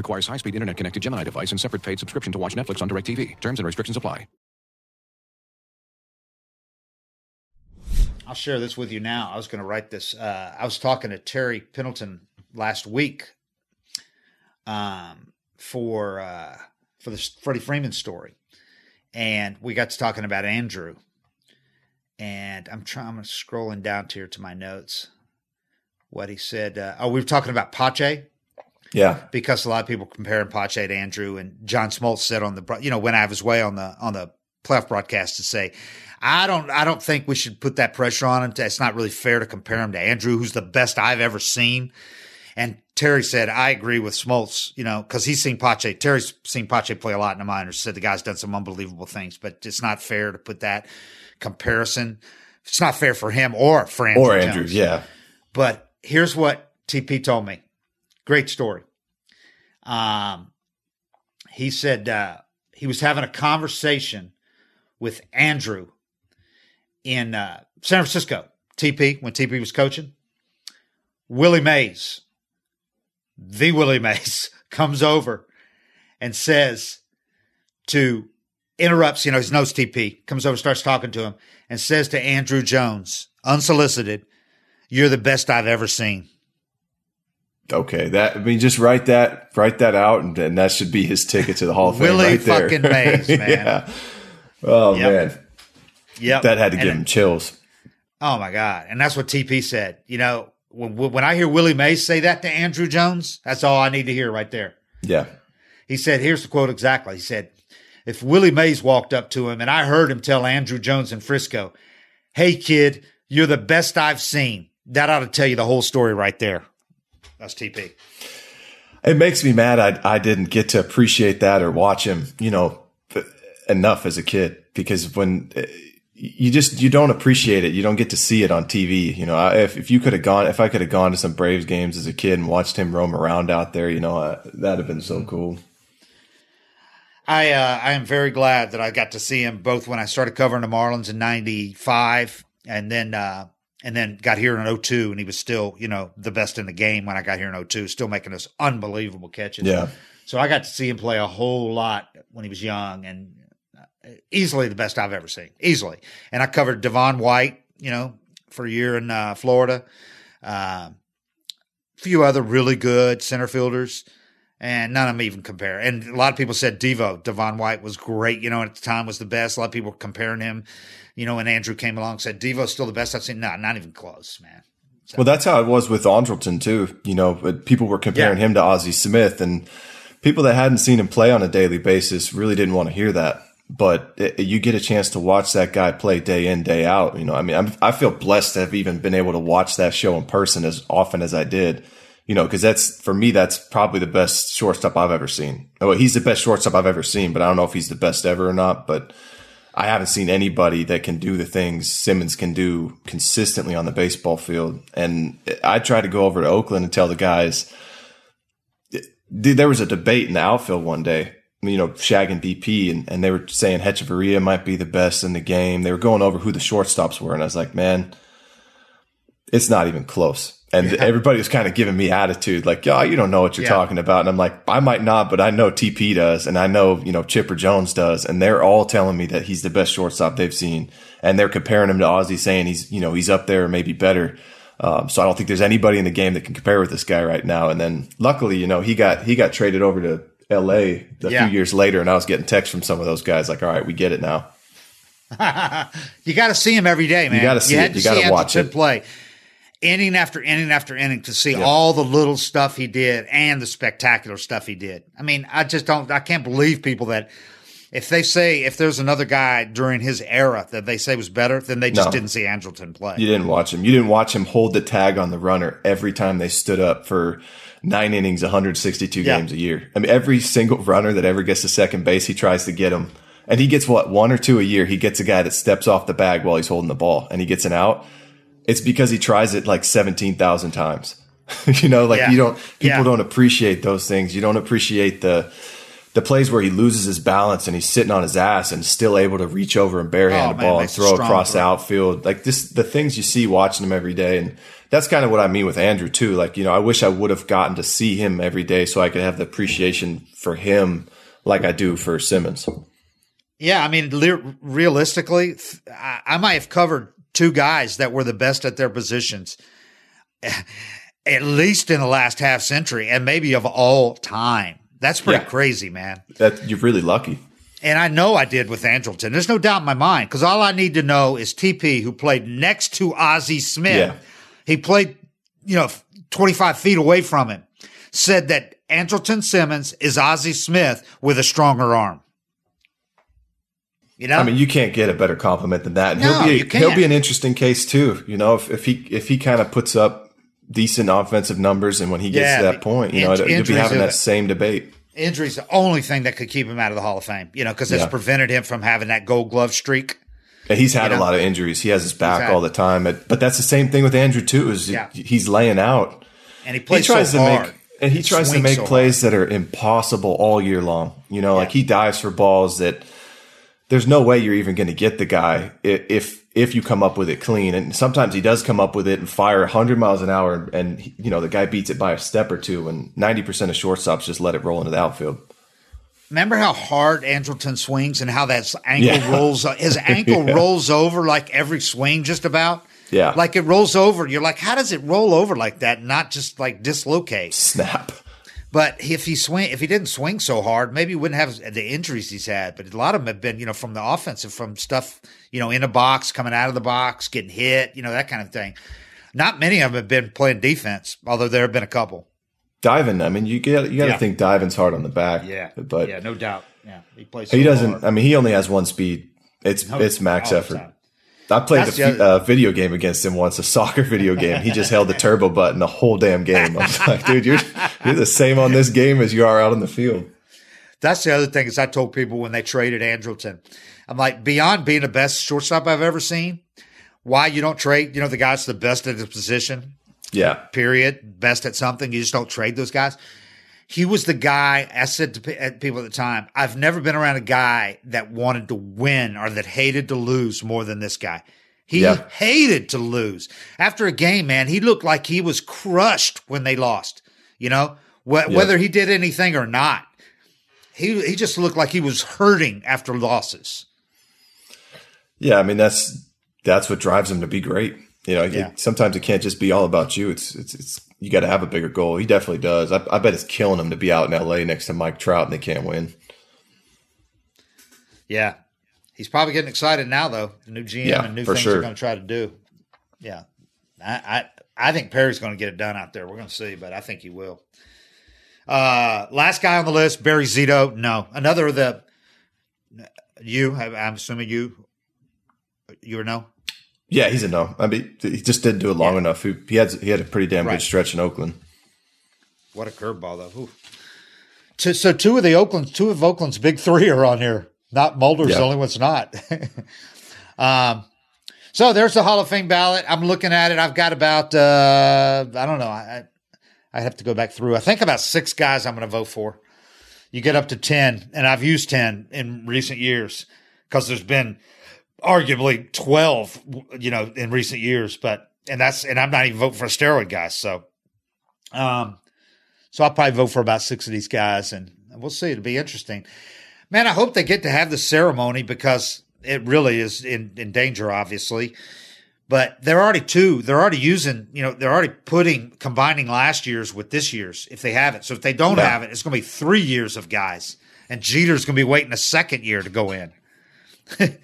Requires high speed internet connected Gemini device and separate paid subscription to watch Netflix on DirecTV. Terms and restrictions apply. I'll share this with you now. I was going to write this. Uh, I was talking to Terry Pendleton last week um, for uh, for the Freddie Freeman story, and we got to talking about Andruw. And I'm trying. I'm scrolling down here to my notes. What he said. Uh, oh, we were talking about Pache. Yeah, because a lot of people comparing Pache to Andruw, and John Smoltz said on the you know went out of his way on the on the playoff broadcast to say, I don't I don't think we should put that pressure on him. It's not really fair to compare him to Andruw, who's the best I've ever seen. And Terry said, I agree with Smoltz, you know, because he's seen Pache. Terry's seen Pache play a lot in the minors. Said the guy's done some unbelievable things, but it's not fair to put that comparison. It's not fair for him or for Andruw. Or Andruw, Jones. yeah. But here's what TP told me. Great story. Um, he said uh, he was having a conversation with Andruw in uh, San Francisco. TP when TP was coaching. Willie Mays, the Willie Mays, comes over and says to interrupts, you know, his knows TP, comes over, starts talking to him, and says to Andruw Jones, unsolicited, You're the best I've ever seen. Okay, that I mean, just write that, write that out, and, and that should be his ticket to the Hall of Fame. Willie right there. fucking Mays, man. yeah. Oh Yep. man, Yep. that had to And give him chills. Oh my God. And that's what TP said. You know, when, when I hear Willie Mays say that to Andruw Jones, that's all I need to hear right there. Yeah, He said, here's the quote exactly. He said, if Willie Mays walked up to him and I heard him tell Andruw Jones in Frisco, Hey kid, you're the best I've seen. That ought to tell you the whole story right there. That's TP. it makes me mad. I I didn't get to appreciate that or watch him, you know, enough as a kid because when uh, you just you don't appreciate it, you don't get to see it on TV. You know, I- if if you could have gone, if I could have gone to some Braves games as a kid and watched him roam around out there, you know, uh, that'd have been so cool. I uh, I am very glad that I got to see him both when I started covering the Marlins in '95 and then uh, and then got here in 02 and he was still you know the best in the game when I got here in 02, still making those unbelievable catches. Yeah. So I got to see him play a whole lot when he was young and uh, easily the best I've ever seen, easily. And I covered Devon White, you know, for a year in uh, Florida. A few other really good center fielders and none of them even compare. And a lot of people said Devo, Devon White was great, you know, at the time was the best. A lot of people were comparing him, you know, when Andruw came along, said Devo's still the best I've seen. No, not even close, man. Well, that's how it was with Andrelton too. You know, people were comparing Yeah. him to Ozzie Smith, and people that hadn't seen him play on a daily basis really didn't want to hear that. But it, you get a chance to watch that guy play day in, day out. You know, I mean, I'm, I feel blessed to have even been able to watch that show in person as often as I did. You know, because that's for me, that's probably the best shortstop I've ever seen. Well, he's the best shortstop I've ever seen, but I don't know if he's the best ever or not. But I haven't seen anybody that can do the things Simmons can do consistently on the baseball field. And I tried to go over to Oakland and tell the guys, dude, there was a debate in the outfield one day, you know, Shag and BP, and, and they were saying Hechavarria might be the best in the game. They were going over who the shortstops were. And I was like, man, it's not even close. And everybody was kind of giving me attitude, like, "Yo, you don't know what you're Yeah. talking about." And I'm like, "I might not, but I know TP does, and I know you know Chipper Jones does, and they're all telling me that he's the best shortstop they've seen, and they're comparing him to Ozzie, saying he's you know he's up there, or maybe better. Um, so I don't think there's anybody in the game that can compare with this guy right now. And then luckily, you know, he got he got traded over to L.A. a Yeah. few years later, and I was getting texts from some of those guys like, "All right, we get it now." You got to see him every day, man. You gotta see had it. You gotta watch Anderson it. play inning after inning after inning to see all the little stuff he did and the spectacular stuff he did. I mean, I just don't. I can't believe people that if they say if there's another guy during his era that they say was better, then they just No. didn't see Andrelton play. You didn't watch him. You didn't watch him hold the tag on the runner every time they stood up for nine innings, 162 Yeah. games a year. I mean, every single runner that ever gets to second base, he tries to get him. And he gets what, one or two a year. He gets a guy that steps off the bag while he's holding the ball and he gets an out. It's because he tries it like 17,000 times. you know, like Yeah. you don't, people Yeah. don't appreciate those things. You don't appreciate the, the plays where he loses his balance and he's sitting on his ass and still able to reach over and barehand Oh, the man, ball and makes a throw across the outfield. Like this, the things you see watching him every day. And that's kind of what I mean with Andruw too. Like, you know, I wish I would have gotten to see him every day so I could have the appreciation for him like I do for Simmons. Yeah, I mean, le- realistically, I might have covered two guys that were the best at their positions, eh, at least in the last half century, and maybe of all time. That's pretty Yeah. crazy, man. That you're really lucky. And I know I did with Andrelton. There's no doubt in my mind because all I need to know is TP, who played next to Ozzie Smith. Yeah. He played, you know, 25 feet away from him, said that Andrelton Simmons is Ozzie Smith with a stronger arm. You know? I mean, you can't get a better compliment than that. And No, he'll be you he'll be an interesting case too. You know, if, if he if he kind of puts up decent offensive numbers, and when he gets Yeah, to that point, you know, in- you'll be having that same debate. injury's the only thing that could keep him out of the Hall of Fame, you know, because it's Yeah. prevented him from having that gold glove streak. And he's had You a lot of injuries. He has his back had- all the time. But but that's the same thing with Andruw too. Is Yeah. he's laying out. And he He plays tries so to hard. make and he tries to make so plays that are impossible all year long. You know, like he dives for balls that there's no way you're even going to get the guy if if you come up with it clean. And sometimes he does come up with it and fire 100 miles an hour, and you know the guy beats it by a step or two. And 90 percent of shortstops just let it roll into the outfield. Remember how hard Andrelton swings and how that ankle Yeah. rolls? Uh, his ankle Yeah. rolls over like every swing, just about. Yeah. like it rolls over. You're like, how does it roll over like that? Not just like dislocate. Snap. But if he swing, if he didn't swing so hard, maybe he wouldn't have the injuries he's had. But a lot of them have been, you know, from the offensive, from stuff, you know, in a box, coming out of the box, getting hit, you know, that kind of thing. Not many of them have been playing defense, although there have been a couple. Diving. I mean, you get you got to Yeah. think diving's hard on the back. Yeah, but yeah, no doubt. Yeah, he plays. he doesn't. hard. I mean, he only has one speed. It's No, it's max effort. time. I played That's the uh, video game against him once, a soccer video game. He just held the turbo button the whole damn game. I was like, dude, you're you're the same on this game as you are out on the field. That's the other thing is I told people when they traded Andrelton, I'm like, beyond being the best shortstop I've ever seen, why you don't trade, you know, the guy's the best at his position, Yeah, period, best at something. You just don't trade those guys. He was the guy, I said to people at the time, I've never been around a guy that wanted to win or that hated to lose more than this guy. He Yeah. hated to lose. After a game, man, he looked like he was crushed when they lost, you know, Wh- whether he did anything or not. He, he just looked like he was hurting after losses. yeah. I mean, that's that's what drives him to be great. You know, it- sometimes it can't just be all about you. It's it's it's you got to have a bigger goal. He definitely does. I, I bet it's killing him to be out in L.A. next to Mike Trout and they can't win. Yeah. He's probably getting excited now, though. The new GM Yeah, and new things sure. they're going to try to do. Yeah. I, I, I think Perry's going to get it done out there. We're going to see, but I think he will. Uh, last guy on the list, Barry Zito. No. Another of the, you, I'm assuming you, you or no? Yeah, he's a no. I mean, he just didn't do it long Yeah. enough. He, he had he had a pretty damn Right. good stretch in Oakland. What a curveball, though. So, two of the Oakland, two of Oakland's big three are on here. Not Mulder's Yeah. the only one's not. um, so there's the Hall of Fame ballot. I'm looking at it. I've got about uh, I don't know. I I have to go back through. I think about six guys I'm going to vote for. You get up to ten, and I've used ten in recent years because there's been arguably twelve, you know, in recent years. But and that's and I'm not even voting for a steroid guy. So, um, so I'll probably vote for about six of these guys, and we'll see. It'll be interesting. Man, I hope they get to have the ceremony because it really is in, in danger, obviously. But they're already two. They're already using, you know, they're already putting combining last year's with this year's if they have it. So if they don't Yeah. have it, it's going to be three years of guys, and Jeter's going to be waiting a second year to go in.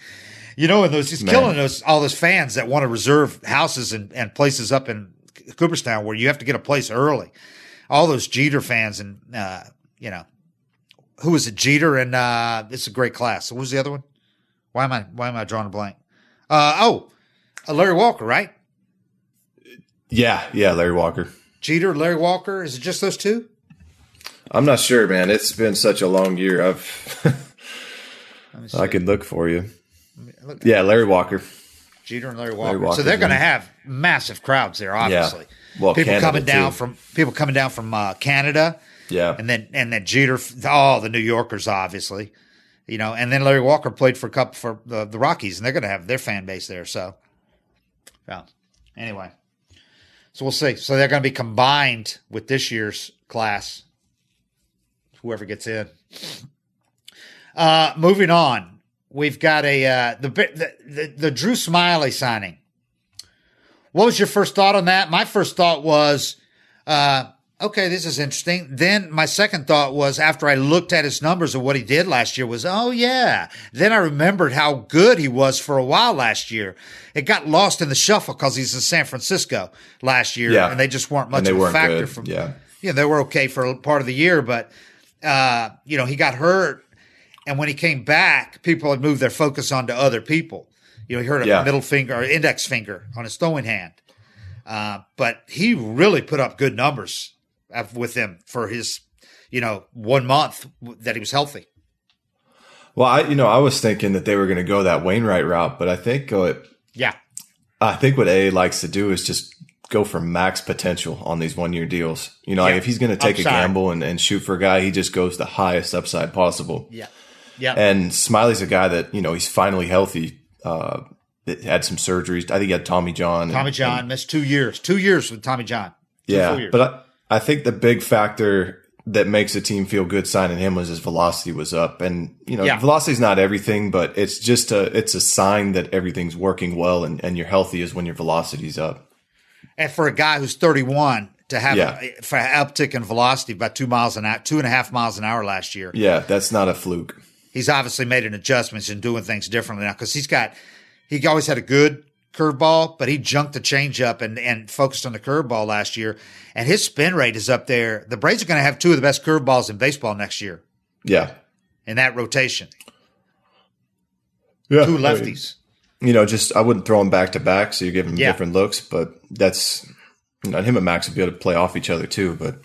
you know, and those he's Man. killing those all those fans that want to reserve houses and, and places up in Cooperstown where you have to get a place early. All those Jeter fans and uh, you know, who was it? Jeter and uh, it's a great class. What was the other one? Why am I why am I drawing a blank? Uh, oh, uh, Larry Walker, right? Yeah, yeah, Larry Walker. Jeter, Larry Walker. Is it just those two? I'm not sure, man. It's been such a long year. I've I could look for you. Yeah, Larry Walker. Jeter and Larry Walker. Walker's so they're going to have massive crowds there, obviously. Well, people Canada, coming down too. from people coming down from uh, Canada, Yeah. and then and then Jeter, all the New Yorkers, obviously, you know, and then Larry Walker played for a couple for the, the Rockies, and they're going to have their fan base there. So, yeah. Anyway, so we'll see. So they're going to be combined with this year's class. Whoever gets in. Uh, moving on, we've got a uh, the, the the the Drew Smyly signing. What was your first thought on that? My first thought was, uh, okay, this is interesting. Then my second thought was after I looked at his numbers of what he did last year was, oh yeah. Then I remembered how good he was for a while last year. It got lost in the shuffle because he's in San Francisco last year, Yeah. and they just weren't much of a factor good. from Yeah. yeah, they were okay for a part of the year, but uh, you know, he got hurt, and when he came back, people had moved their focus onto other people. You know, he hurt a Yeah. middle finger or index finger on his throwing hand, uh, but he really put up good numbers with him for his, you know, one month that he was healthy. Well, I you know I was thinking that they were going to go that Wainwright route, but I think what Yeah, I think what A likes to do is just go for max potential on these one year deals. You know, like if he's going to take Upside. a gamble and, and shoot for a guy, he just goes the highest upside possible. yeah, yeah. And Smyly's a guy that you know he's finally healthy. Uh, had some surgeries. I think he had Tommy John. Tommy and- John missed two years, two years with Tommy John. Two Yeah, years. but I, I think the big factor that makes a team feel good signing him was his velocity was up, and you know, Yeah. velocity's not everything, but it's just a it's a sign that everything's working well and, and you're healthy is when your velocity's up. And for a guy who's 31 to have Yeah. a, for an uptick in velocity about two miles an hour, two and a half miles an hour last year, Yeah, that's not a fluke. He's obviously made an adjustments and doing things differently now because he's got he always had a good curveball, but he junked the changeup and and focused on the curveball last year, and his spin rate is up there. The Braves are going to have two of the best curveballs in baseball next year Yeah, in that rotation. yeah. Two lefties. You know, just I wouldn't throw him back to back, so you give him Yeah. different looks, but that's you know, him and Max would be able to play off each other too, but.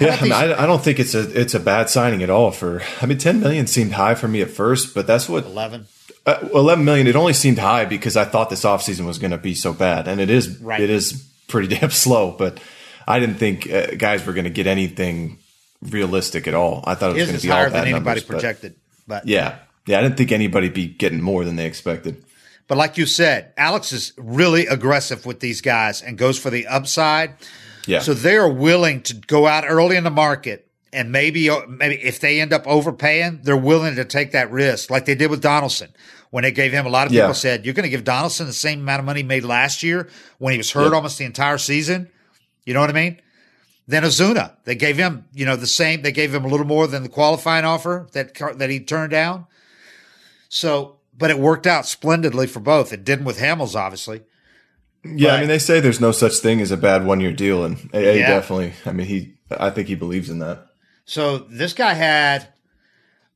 Yeah, I, mean, I, I don't think it's a it's a bad signing at all. For I mean, ten million seemed high for me at first, but that's what Eleven. Uh, 11 million. It only seemed high because I thought this offseason was going to be so bad, and it is. Right. It is pretty damn slow, but I didn't think uh, guys were going to get anything realistic at all. I thought it was going to be all higher bad than anybody numbers, but- projected, but yeah, yeah. I didn't think anybody be getting more than they expected. But like you said, Alex is really aggressive with these guys and goes for the upside. Yeah. So they are willing to go out early in the market and maybe uh, maybe if they end up overpaying, they're willing to take that risk, like they did with Donaldson when they gave him. A lot of people Yeah. said you're going to give Donaldson the same amount of money he made last year when he was hurt Yeah. almost the entire season. You know what I mean? Then Ozuna, they gave him you know the same. They gave him a little more than the qualifying offer that that he turned down. So, but it worked out splendidly for both. It didn't with Hamels, obviously. Yeah, But- I mean, they say there's no such thing as a bad one year deal, and AA Yeah. definitely. I mean, he. I think he believes in that. So this guy had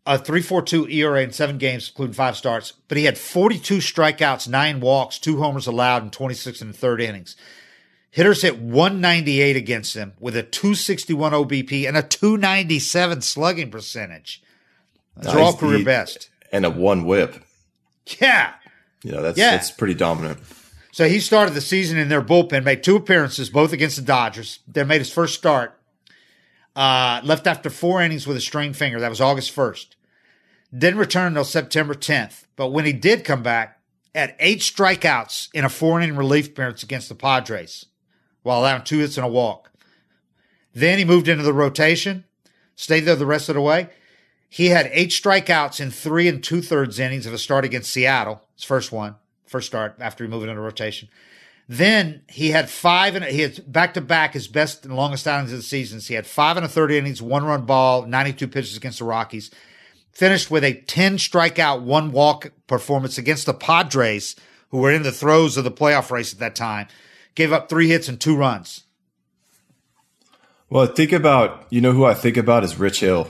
a 3.42 ERA in seven games, including five starts, but he had 42 strikeouts, nine walks, two homers allowed, and 26 in the third innings. Hitters hit 198 against him with a 261 OBP and a 297 slugging percentage. Those are all career He- best. And a one whip. Yeah. You know, that's Yeah. that's pretty dominant. So he started the season in their bullpen, made two appearances, both against the Dodgers. Then made his first start. Uh, left after four innings with a strained finger. That was August 1st. Didn't return until September 10th. But when he did come back, had eight strikeouts in a four inning relief appearance against the Padres while allowing two hits and a walk. Then he moved into the rotation, stayed there the rest of the way. He had eight strikeouts in three and two thirds innings of a start against Seattle, his first one. First start after he moved into rotation. Then he had five and he had back to back his best and longest outings of the season. So he had five and a third innings, one run ball, 92 pitches against the Rockies. Finished with a 10 strikeout, one walk performance against the Padres, who were in the throes of the playoff race at that time. Gave up three hits and two runs. Well, think about, you know, who I think about is Rich Hill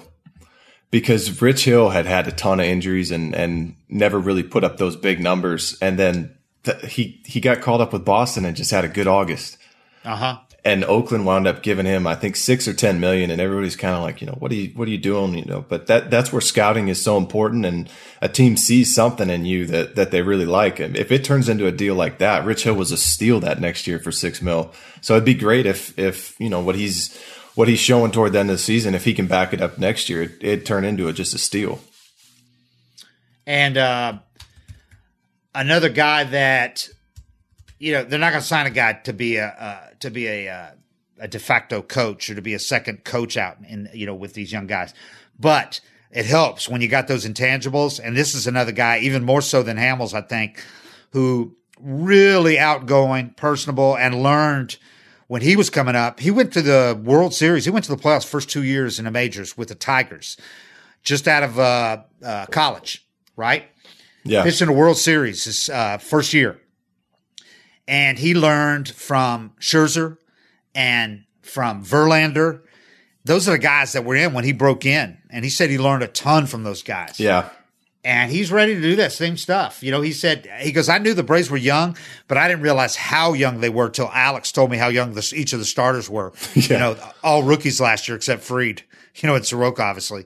because Rich Hill had had a ton of injuries and, and never really put up those big numbers. And then th- he, he got called up with Boston and just had a good August. Uh huh. And Oakland wound up giving him, I think, six or ten million, and everybody's kind of like, you know, what are you, what are you doing, you know? But that that's where scouting is so important, and a team sees something in you that that they really like. And if it turns into a deal like that, Rich Hill was a steal that next year for six mil. So it'd be great if if you know what he's what he's showing toward the end of the season, if he can back it up next year, it, it'd turn into a, just a steal. And uh, another guy that you know they're not going to sign a guy to be a uh, to be a uh, a de facto coach or to be a second coach out in you know with these young guys, but it helps when you got those intangibles. And this is another guy, even more so than Hamels, I think, who really outgoing, personable, and learned when he was coming up. He went to the World Series. He went to the playoffs first two years in the majors with the Tigers, just out of uh, uh, college, right? Yeah. Pitched in the World Series his uh, first year. And he learned from Scherzer and from Verlander. Those are the guys that were in when he broke in. And he said he learned a ton from those guys. Yeah. And he's ready to do that same stuff. You know, he said, he goes, I knew the Braves were young, but I didn't realize how young they were till Alex told me how young the, each of the starters were. You know, all rookies last year except Fried, you know, and Soroka, obviously.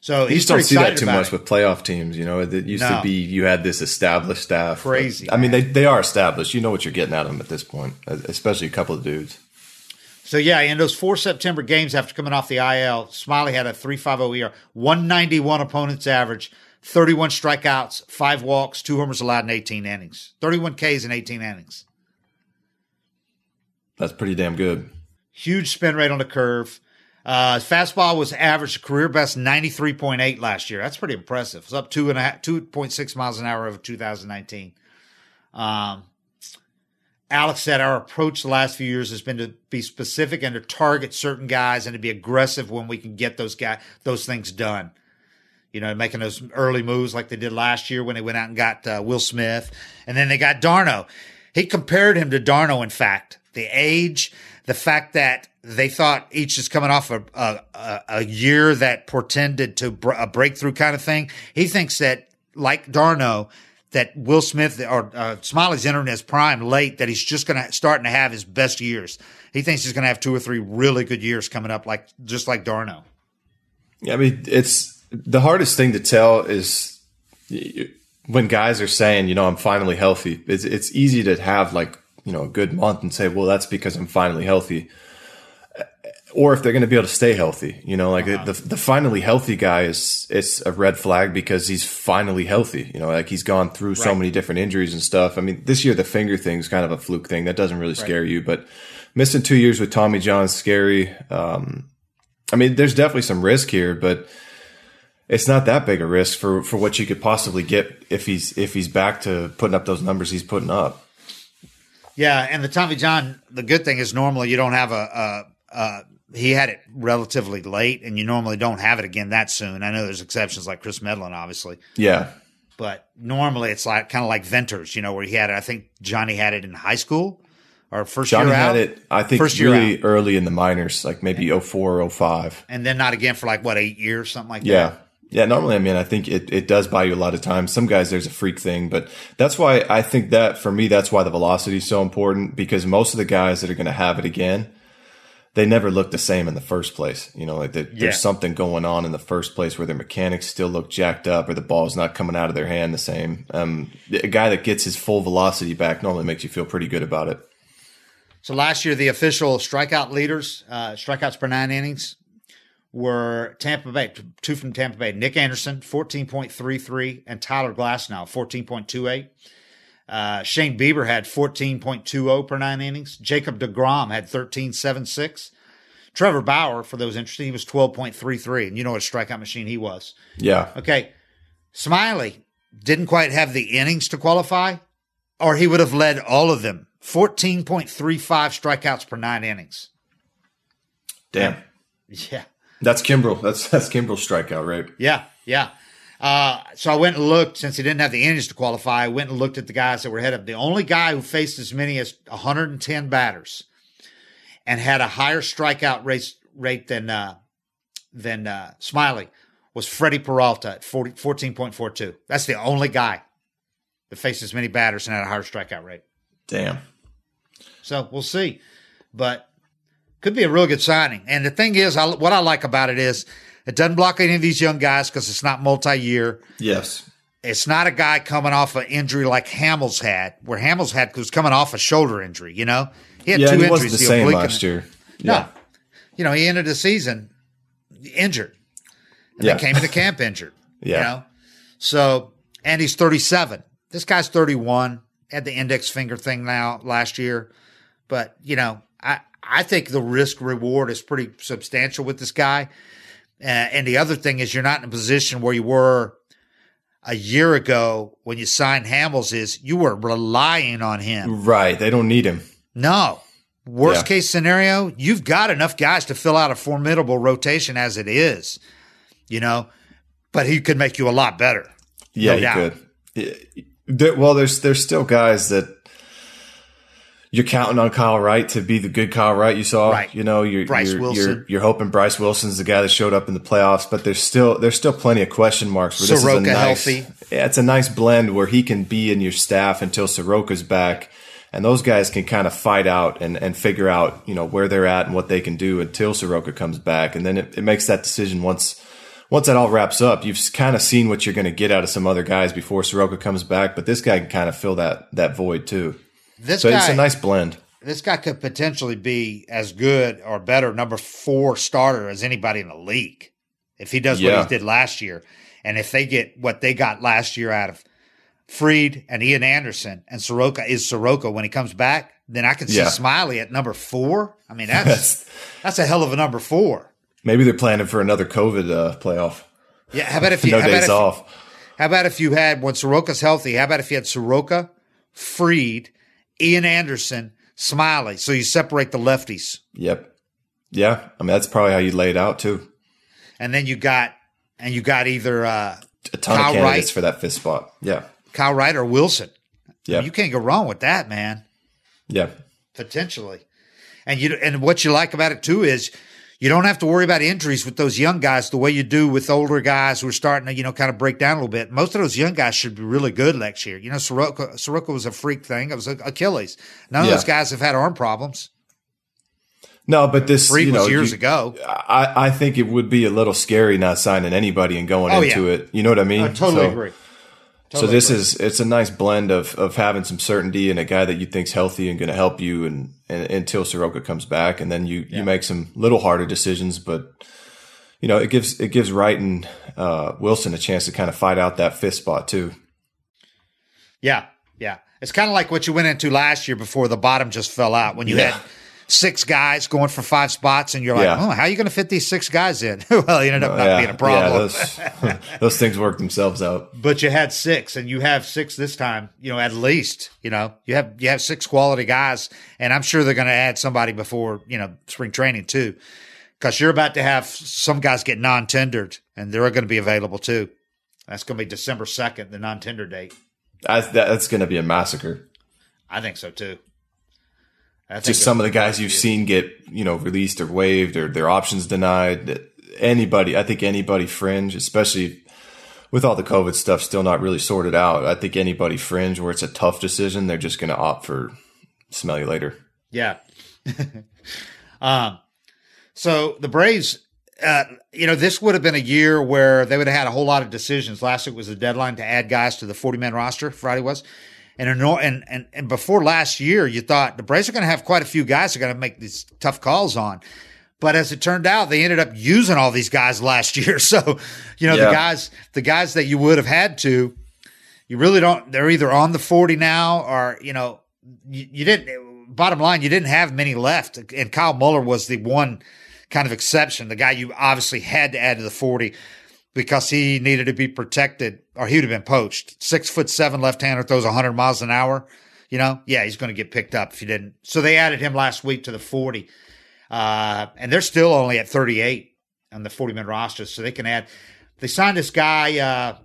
So You he's just don't see that too much it. with playoff teams. You know, it used No. to be you had this established staff. Crazy, I mean, they, they are established. You know what you're getting out of them at this point, especially a couple of dudes. So yeah, in those four September games after coming off the IL, Smyly had a 3.50 ER, 191 opponents average, 31 strikeouts, five walks, two homers allowed in 18 innings, 31 Ks in 18 innings. That's pretty damn good. Huge spin rate on the curve. Uh, fastball was average career best 93.8 last year. That's pretty impressive. It's up two and a half, 2.6 miles an hour over 2019. Um, Alex said our approach the last few years has been to be specific and to target certain guys and to be aggressive when we can get those guys those things done. You know, making those early moves like they did last year when they went out and got uh, Will Smith, and then they got d'Arnaud. He compared him to d'Arnaud. In fact, the age, the fact that they thought each is coming off a a, a- year that portended to a breakthrough kind of thing. He thinks that like d'Arnaud, that Will Smith or uh, Smyly's entering his prime late, that he's just going to starting to have his best years. He thinks he's going to have two or three really good years coming up, like just like d'Arnaud. Yeah, I mean, it's the hardest thing to tell is when guys are saying, you know, I'm finally healthy. It's it's easy to have like you know a good month and say, well, that's because I'm finally healthy. Or if they're going to be able to stay healthy, you know, like the the finally healthy guy is it's a red flag because he's finally healthy. You know, like he's gone through so many different injuries and stuff. I mean, this year the finger thing is kind of a fluke thing that doesn't really scare you, but missing two years with Tommy John is scary. Um, I mean, there's definitely some risk here, but it's not that big a risk for for what you could possibly get if he's if he's back to putting up those numbers he's putting up. Yeah, and the Tommy John, the good thing is normally you don't have a, a, a he had it relatively late, and you normally don't have it again that soon. I know there's exceptions like Kris Medlen, obviously, Yeah, but normally it's like kind of like Venters, you know, where he had it. I think Jonny had it in high school or first Jonny year out. had it. I think First year really out. early in the minors, like maybe 04, 05. and then not again for like what eight years, something like Yeah. that. Yeah, normally, I mean, I think it, it does buy you a lot of time. Some guys, there's a freak thing, but that's why I think that for me, that's why the velocity is so important because most of the guys that are going to have it again, they never look the same in the first place. You know, like Yeah. there's something going on in the first place where their mechanics still look jacked up or the ball's not coming out of their hand the same. Um, a guy that gets his full velocity back normally makes you feel pretty good about it. So last year, the official strikeout leaders, uh, strikeouts per nine innings, were Tampa Bay, two from Tampa Bay, Nick Anderson, 14.33, and Tyler Glasnow, 14.28. Uh, Shane Bieber had 14.20 per nine innings. Jacob DeGrom had 13.76. Trevor Bauer, for those interested, he was 12.33. And you know what a strikeout machine he was. Yeah. Okay. Smyly didn't quite have the innings to qualify, or he would have led all of them. 14.35 strikeouts per nine innings. Damn. Yeah. That's Kimbrel. That's that's Kimbrel's strikeout rate. Yeah. Yeah. Uh, so I went and looked since he didn't have the innings to qualify. I went and looked at the guys that were ahead of. The only guy who faced as many as 110 batters and had a higher strikeout rate rate than uh, than uh, Smyly was Freddie Peralta at 40, 14.42. That's the only guy that faced as many batters and had a higher strikeout rate. Damn. So we'll see, but could be a real good signing. And the thing is, I, what I like about it is it doesn't block any of these young guys because it's not multi-year. Yes. It's not a guy coming off an injury like Hamels had, where Hamels had was coming off a shoulder injury. You know, he had Yeah, two he injuries. the the same last year. No, Yeah. you know, he ended the season injured, and Yeah. then came into camp injured. Yeah. You know, so and he's 37. This guy's 31. Had the index finger thing now last year, but you know, I I think the risk reward is pretty substantial with this guy. Uh, and the other thing is, you're not in a position where you were a year ago when you signed Hamels. Is you were relying on him. Right. They don't need him. No. Worst Yeah. case scenario, you've got enough guys to fill out a formidable rotation as it is, you know, but he could make you a lot better. Yeah, No he doubt. could. Well, there's there's still guys that you're counting on Kyle Wright to be the good Kyle Wright you saw. Right. You know, you're you're. You're, you're hoping Bryce Wilson's the guy that showed up in the playoffs, but there's still there's still plenty of question marks. Where this is a nice, healthy. Yeah, it's a nice blend where he can be in your staff until Soroka's back. And those guys can kind of fight out and, and figure out, you know, where they're at and what they can do until Soroka comes back. And then it, it makes that decision once once that all wraps up, you've kind of seen what you're going to get out of some other guys before Soroka comes back, but this guy can kind of fill that that void too. This So guy, it's a nice blend. this guy could potentially be as good or better number four starter as anybody in the league if he does what he did last year, and if they get what they got last year out of Fried and Ian Anderson and Soroka is Soroka when he comes back, then I can see Yeah. Smyly at number four. I mean, that's that's a hell of a number four. Maybe they're planning for another COVID uh, playoff. Yeah, how about if you no how about days if, off. How about if you had when Soroka's healthy? How about if you had Soroka, Fried, Ian Anderson, Smyly? So you separate the lefties, Yep. Yeah. I mean, that's probably how you lay it out too. and then you got and you got either uh, A ton Kyle of candidates Wright. for that fifth spot. Yeah. Kyle Wright or Wilson. Yeah. You can't go wrong with that, man. Yeah. Potentially, and you and what you like about it too is you don't have to worry about injuries with those young guys the way you do with older guys who are starting to you know kind of break down a little bit. Most of those young guys should be really good next year. You know, Soroka, Soroka was a freak thing. It was Achilles. None of those guys have had arm problems. No, but this, Fried you know, was years you- ago. I, I think it would be a little scary not signing anybody and going Oh, into yeah. it. You know what I mean? I totally So- agree. So this is it's a nice blend of of having some certainty and a guy that you think's healthy and going to help you and, and until Soroka comes back, and then you you make some little harder decisions, but you know it gives it gives Wright and uh, Wilson a chance to kind of fight out that fifth spot too. Yeah, yeah. It's kind of like what you went into last year before the bottom just fell out when you Yeah. had six guys going for five spots, and you're like, Yeah. oh, how are you going to fit these six guys in? well, it ended up not being a problem. Yeah, those, those things work themselves out. but you had six, and you have six this time. You know, at least you know you have you have six quality guys, and I'm sure they're going to add somebody before you know spring training too, because you're about to have some guys get non-tendered, and they're going to be available too. That's going to be December second, the non-tender date. I, that's going to be a massacre. I think so too. I think Just some of the guys you've seen get you know released or waived or their options denied. Anybody, I think anybody fringe, especially with all the COVID stuff still not really sorted out. I think anybody fringe where it's a tough decision, they're just going to opt for smell you later. Yeah. um, so the Braves, uh, you know, this would have been a year where they would have had a whole lot of decisions. Last week was the deadline to add guys to the 40 man roster. Friday was. And, and, and, and before last year, you thought the Braves are going to have quite a few guys they're going to make these tough calls on. But as it turned out, they ended up using all these guys last year. So, you know, Yeah. the guys, the guys that you would have had to, you really don't, they're either on the 40 now or, you know, you, you didn't, bottom line, you didn't have many left. And Kyle Muller was the one kind of exception, the guy you obviously had to add to the 40 because he needed to be protected or he would have been poached. Six foot seven left hander throws 100 miles an hour. you know, yeah, he's going to get picked up if he didn't. So they added him last week to the 40. Uh, and they're still only at 38 on the 40 man roster. So they can add, they signed this guy, uh,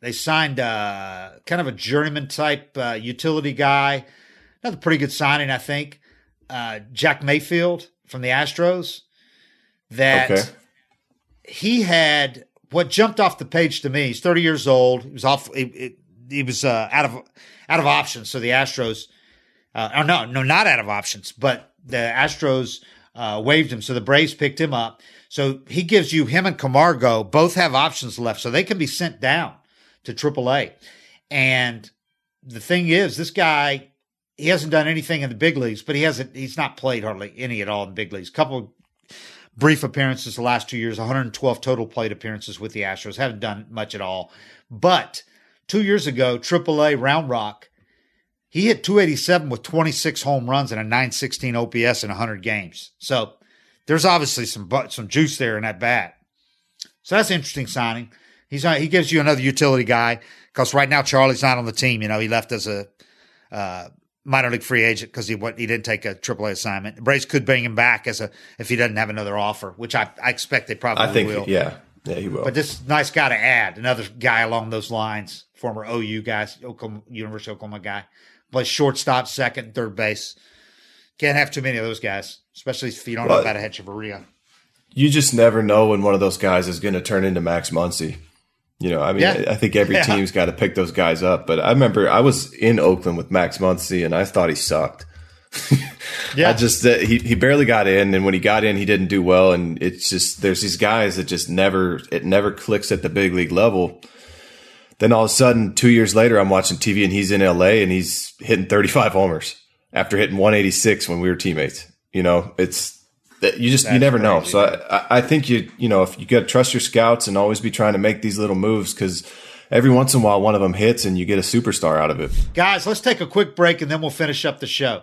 they signed uh, kind of a journeyman type uh, utility guy. Another pretty good signing, I think. Uh, Jack Mayfield from the Astros. That Okay. he had what jumped off the page to me. He's 30 years old. He was off. He, he- was uh, out of out of options. So the Astros, uh, no, no, not out of options, but the Astros uh, waived him. So the Braves picked him up. So he gives you him and Camargo both have options left, so they can be sent down to AAA. And the thing is, this guy he hasn't done anything in the big leagues, but he hasn't. He's not played hardly any at all in the big leagues. Couple brief appearances the last two years, 112 total plate appearances with the Astros. Haven't done much at all. But two years ago, AAA Round Rock, he hit 287 with 26 home runs and a 916 OPS in 100 games. So there's obviously some some juice there in that bat. So that's interesting signing. He's not, he gives you another utility guy because right now Charlie's not on the team. You know, he left as a uh, minor league free agent because he he didn't take a AAA assignment. The Braves could bring him back as a if he doesn't have another offer, which I, I expect they probably I think, will. yeah, yeah, he will. But this nice guy to add, another guy along those lines, former OU guys, Oklahoma, University of Oklahoma guy, plays shortstop, second, third base. Can't have too many of those guys, especially if you don't know Well- about a Hechavarria. you just never know when one of those guys is going to turn into Max Muncy. You know, I mean, Yeah. I think every Yeah. team's got to pick those guys up. But I remember I was in Oakland with Max Muncy, and I thought he sucked. Yeah, I just uh, he he barely got in, and when he got in, he didn't do well. And it's just there's these guys that just never it never clicks at the big league level. Then all of a sudden, two years later, I'm watching TV, and he's in LA, and he's hitting 35 homers after hitting 186 when we were teammates. You know, it's that you just you That's never know. So I, I- I think you you know if you got to trust your scouts and always be trying to make these little moves because every once in a while one of them hits and you get a superstar out of it. guys, let's take a quick break and then we'll finish up the show.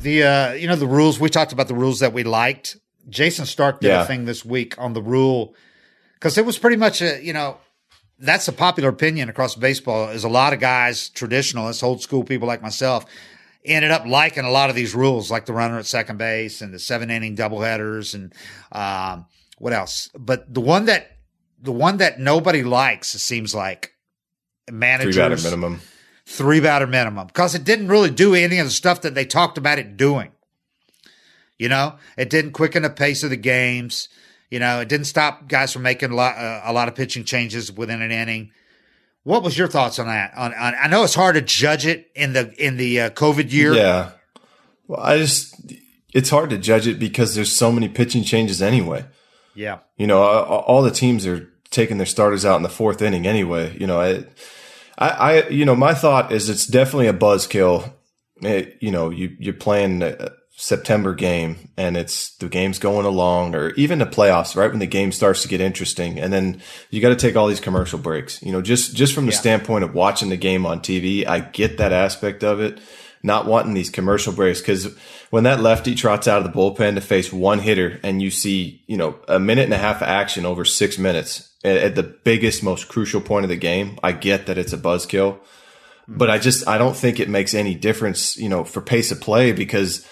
The uh, you know the rules we talked about the rules that we liked. Jayson Stark did Yeah. a thing this week on the rule because it was pretty much a you know that's a popular opinion across baseball. Is a lot of guys, traditionalists, old school people like myself, ended up liking a lot of these rules, like the runner at second base and the seven inning double headers and um, what else. But the one that the one that nobody likes, it seems like Three managers batter minimum. Three batter minimum because it didn't really do any of the stuff that they talked about it doing. You know, it didn't quicken the pace of the games. You know, it didn't stop guys from making a lot, uh, a lot of pitching changes within an inning. What was your thoughts on that? On, on I know it's hard to judge it in the in the uh, COVID year. Yeah. Well, I just it's hard to judge it because there's so many pitching changes anyway. yeah, You know, all all the teams are taking their starters out in the fourth inning anyway. You know, I, I, I you know, my thought is it's definitely a buzzkill. You know, you you're playing a September game and it's the game's going along, or even the playoffs, right when the game starts to get interesting, and then you got to take all these commercial breaks. You know, just just from the Yeah. standpoint of watching the game on TV, I get that aspect of it. Not wanting these commercial breaks because when that lefty trots out of the bullpen to face one hitter and you see, you know, a minute and a half of action over six minutes at, at the biggest, most crucial point of the game, I get that it's a buzzkill, mm. but I just, I don't think it makes any difference, you know, for pace of play because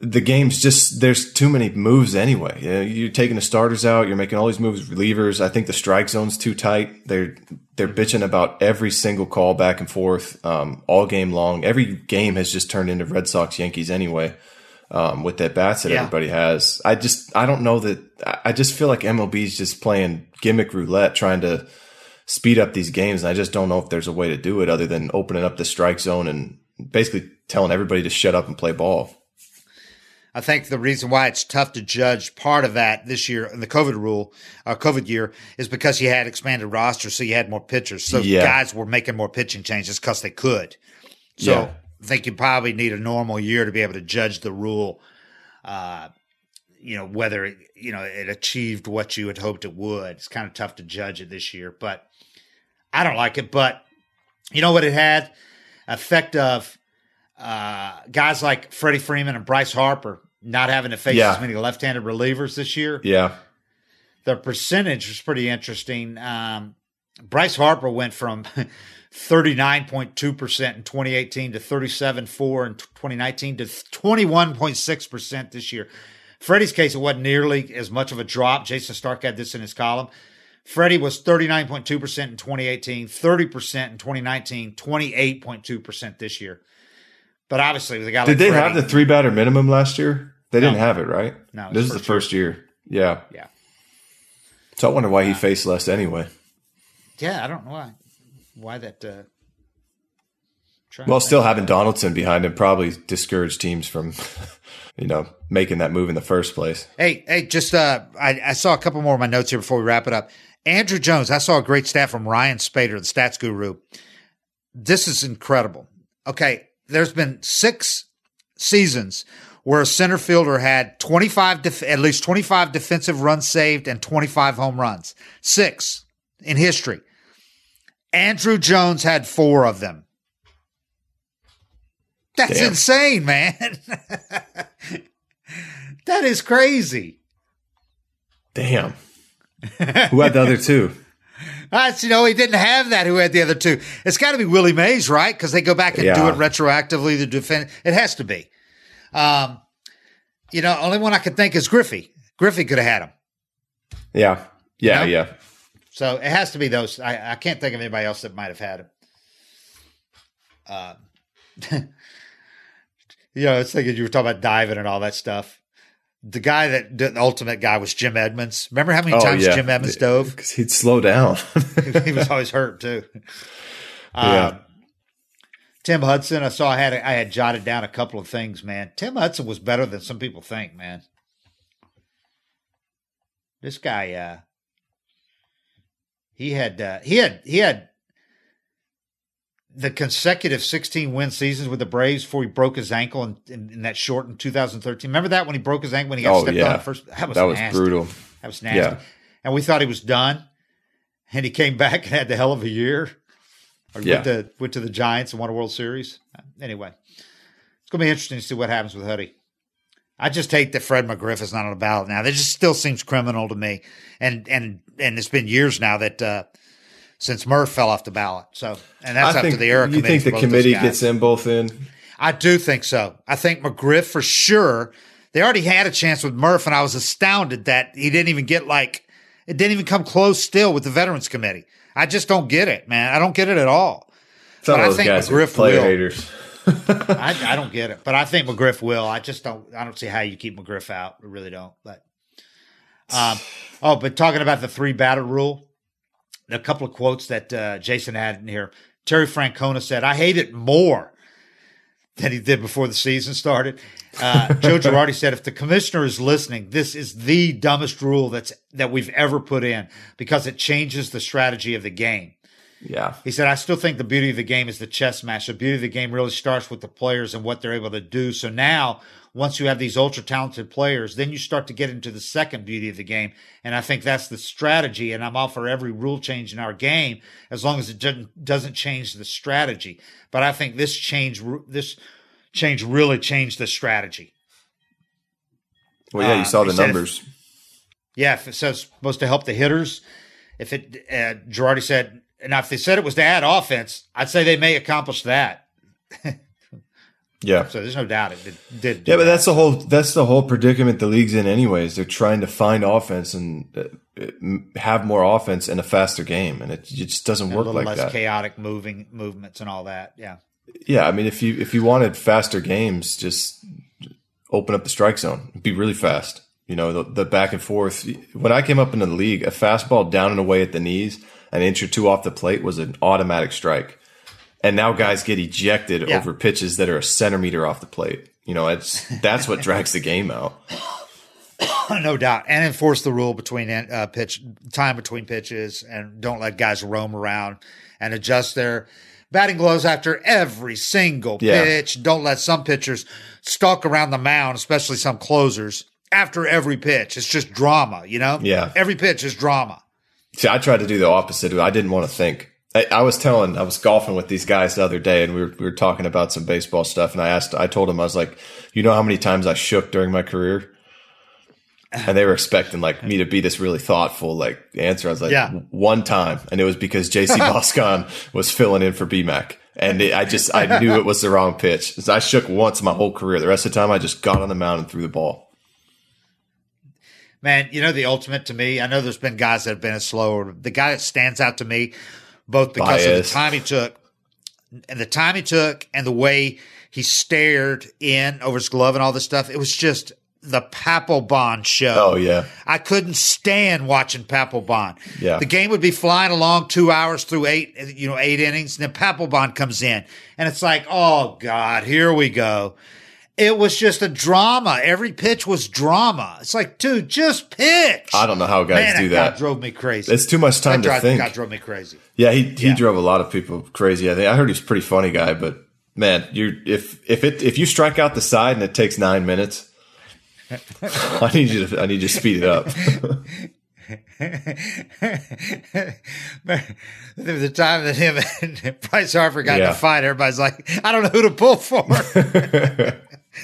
the game's just, there's too many moves anyway. You know, you're taking the starters out, you're making all these moves, relievers. I think the strike zone's too tight. They're, they're bitching about every single call back and forth, um, all game long. Every game has just turned into Red Sox Yankees anyway, um, with that bats that Yeah. everybody has. I just, I don't know that, I- I just feel like MLB's just playing gimmick roulette trying to speed up these games. And I just don't know if there's a way to do it other than opening up the strike zone and basically telling everybody to shut up and play ball. I think the reason why it's tough to judge part of that this year in the COVID rule, uh, COVID year, is because you had expanded roster, so you had more pitchers. So Yeah. guys were making more pitching changes because they could. So Yeah. I think you probably need a normal year to be able to judge the rule. Uh, you know whether it, you know it achieved what you had hoped it would. It's kind of tough to judge it this year, but I don't like it. But you know what it had effect of uh, guys like Freddie Freeman and Bryce Harper not having to face Yeah. as many left-handed relievers this year. Yeah. The percentage was pretty interesting. Um, Bryce Harper went from 39.2% in 2018 to 37.4 in 2019 to 21.6% this year. Freddie's case, it wasn't nearly as much of a drop. Jayson Stark had this in his column. Freddie was 39.2% in 2018, 30% in 2019, 28.2% this year. But obviously, with a guy Did like they Freddie, have the three batter minimum last year? They didn't have it, right? No, it This is the first year. Yeah. Yeah. So I wonder why he faced less anyway. Yeah, I don't know why. Why that? Uh, Well, still having Donaldson behind him probably discouraged teams from, you know, making that move in the first place. Hey, hey, just uh, I, I saw a couple more of my notes here before we wrap it up. Andruw Jones, I saw a great stat from Ryan Spaeder, the stats guru. This is incredible. Okay, there's been six seasons where a center fielder had 25, def- at least 25 defensive runs saved and 25 home runs. Six in history. Andruw Jones had four of them. That's Damn. insane, man. that is crazy. Damn. Who had the other two? That's, you know, he didn't have that. Who had the other two? It's got to be Willie Mays, right? Because they go back and do it retroactively. The defend it has to be. Um, you know, only one I could think is Griffey. Griffey could have had him. Yeah. Yeah. You know? Yeah. So it has to be those. I, I can't think of anybody else that might have had him. Uh, you know, I was thinking you were talking about diving and all that stuff. The guy that did the ultimate guy was Jim Edmonds. Remember how many Oh, times yeah. Jim Edmonds dove? Because he'd slow down. he was always hurt too. Yeah. Um, Tim Hudson, I saw I had I had jotted down a couple of things, man. Tim Hudson was better than some people think, man. This guy, uh, he had uh, he had he had the consecutive 16 win seasons with the Braves before he broke his ankle in, in, in that short in 2013. Remember that when he broke his ankle when he got Oh, stepped yeah. on first? That was That was nasty. brutal. That was nasty. Yeah. And we thought he was done, and he came back and had the hell of a year. Or Yeah. went, to, went to the Giants and won a World Series. Anyway, it's going to be interesting to see what happens with Huddy. I just hate that Fred McGriff is not on the ballot now. That just still seems criminal to me. And and and it's been years now that uh, since Murph fell off the ballot. So and that's I up think, to the era You think the committee gets them both in? I do think so. I think McGriff for sure. They already had a chance with Murph, and I was astounded that he didn't even get like it didn't even come close still with the Veterans Committee. I just don't get it, man. I don't get it at all. Some But of I think McGriff will. haters. I, I don't get it, but I think McGriff will. I just don't. I don't see how you keep McGriff out. I really don't. But um, oh, but talking about the three batter rule, a couple of quotes that uh, Jason had in here. Terry Francona said, "I hate it more than he did before the season started." Uh, Joe Girardi said, "If the commissioner is listening, this is the dumbest rule that's that we've ever put in because it changes the strategy of the game." Yeah. He said, I still think the beauty of the game is the chess match. The beauty of the game really starts with the players and what they're able to do. So now, once you have these ultra talented players, then you start to get into the second beauty of the game. And I think that's the strategy. And I'm all for every rule change in our game as long as it doesn't, doesn't change the strategy. But I think this change, this change really changed the strategy. Well, yeah, Uh, you saw he the said if- numbers. Yeah, if it says supposed to help the hitters, if it, uh, Girardi said, now if they said it was to add offense, I'd say they may accomplish that. Yeah. So there's no doubt it did. did Yeah, but that. that's the whole that's the whole predicament the league's in, anyways. They're trying to find offense and uh, have more offense in a faster game, and it, it just doesn't a work like less that. chaotic moving movements and all that. Yeah. Yeah, I mean, if you if you wanted faster games, just open up the strike zone. Be really fast. You know, the, the back and forth. When I came up into the league, a fastball down and away at the knees, an inch or two off the plate was an automatic strike. And now guys get ejected Yeah. over pitches that are a centimeter off the plate. You know, it's that's what drags the game out. no doubt, and enforce the rule between uh, pitch time between pitches, and don't let guys roam around and adjust their batting gloves after every single Yeah. pitch. Don't let some pitchers stalk around the mound, especially some closers after every pitch. It's just drama, you know. Yeah. every pitch is drama. See, I tried to do the opposite. I didn't want to think. I, I was telling, I was golfing with these guys the other day, and we were we were talking about some baseball stuff. And I asked, I told them, I was like, you know how many times I shook during my career? And they were expecting like me to be this really thoughtful like answer. I was like, Yeah. one time, and it was because JC Boscan was filling in for BMAC. And it, I just I knew it was the wrong pitch. So I shook once my whole career. The rest of the time, I just got on the mound and threw the ball. Man, you know the ultimate to me. I know there's been guys that have been a slower. The guy that stands out to me, both because of the time he took, and the time he took, and the way he stared in over his glove and all this stuff. It was just the Papelbon show. Oh yeah, I couldn't stand watching Papelbon. Yeah. The game would be flying along two hours through eight, you know, eight innings, and then Papelbon comes in, and it's like, oh God, here we go. It was just a drama. Every pitch was drama. It's like, dude, just pitch. I don't know how guys Man, do that that. drove me crazy. It's too much time that to guy, think. guy drove me crazy. Yeah, he he Yeah. drove a lot of people crazy. I think I heard he's a pretty funny guy, but man, you if if it if you strike out the side and it takes nine minutes, I need you to I need you to speed it up. the time that him and Bryce Harper got in Yeah. a fight, everybody's like, I don't know who to pull for.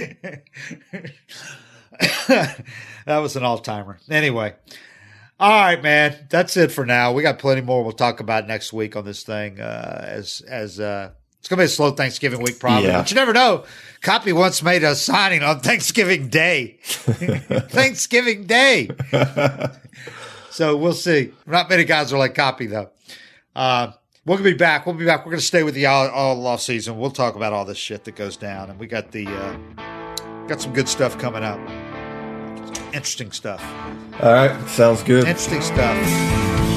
that was an all timer. Anyway. All right, man. That's it for now. We got plenty more we'll talk about next week on this thing. Uh, as as uh, it's gonna be a slow Thanksgiving week, probably. Yeah. But you never know. Coppy once made a signing on Thanksgiving Day. Thanksgiving Day. so we'll see. Not many guys are like Coppy though. Uh, we'll be back. We'll be back. We're gonna stay with you all, all off season. We'll talk about all this shit that goes down, and we got the uh, got some good stuff coming up. Interesting stuff. All right, sounds good. Interesting stuff.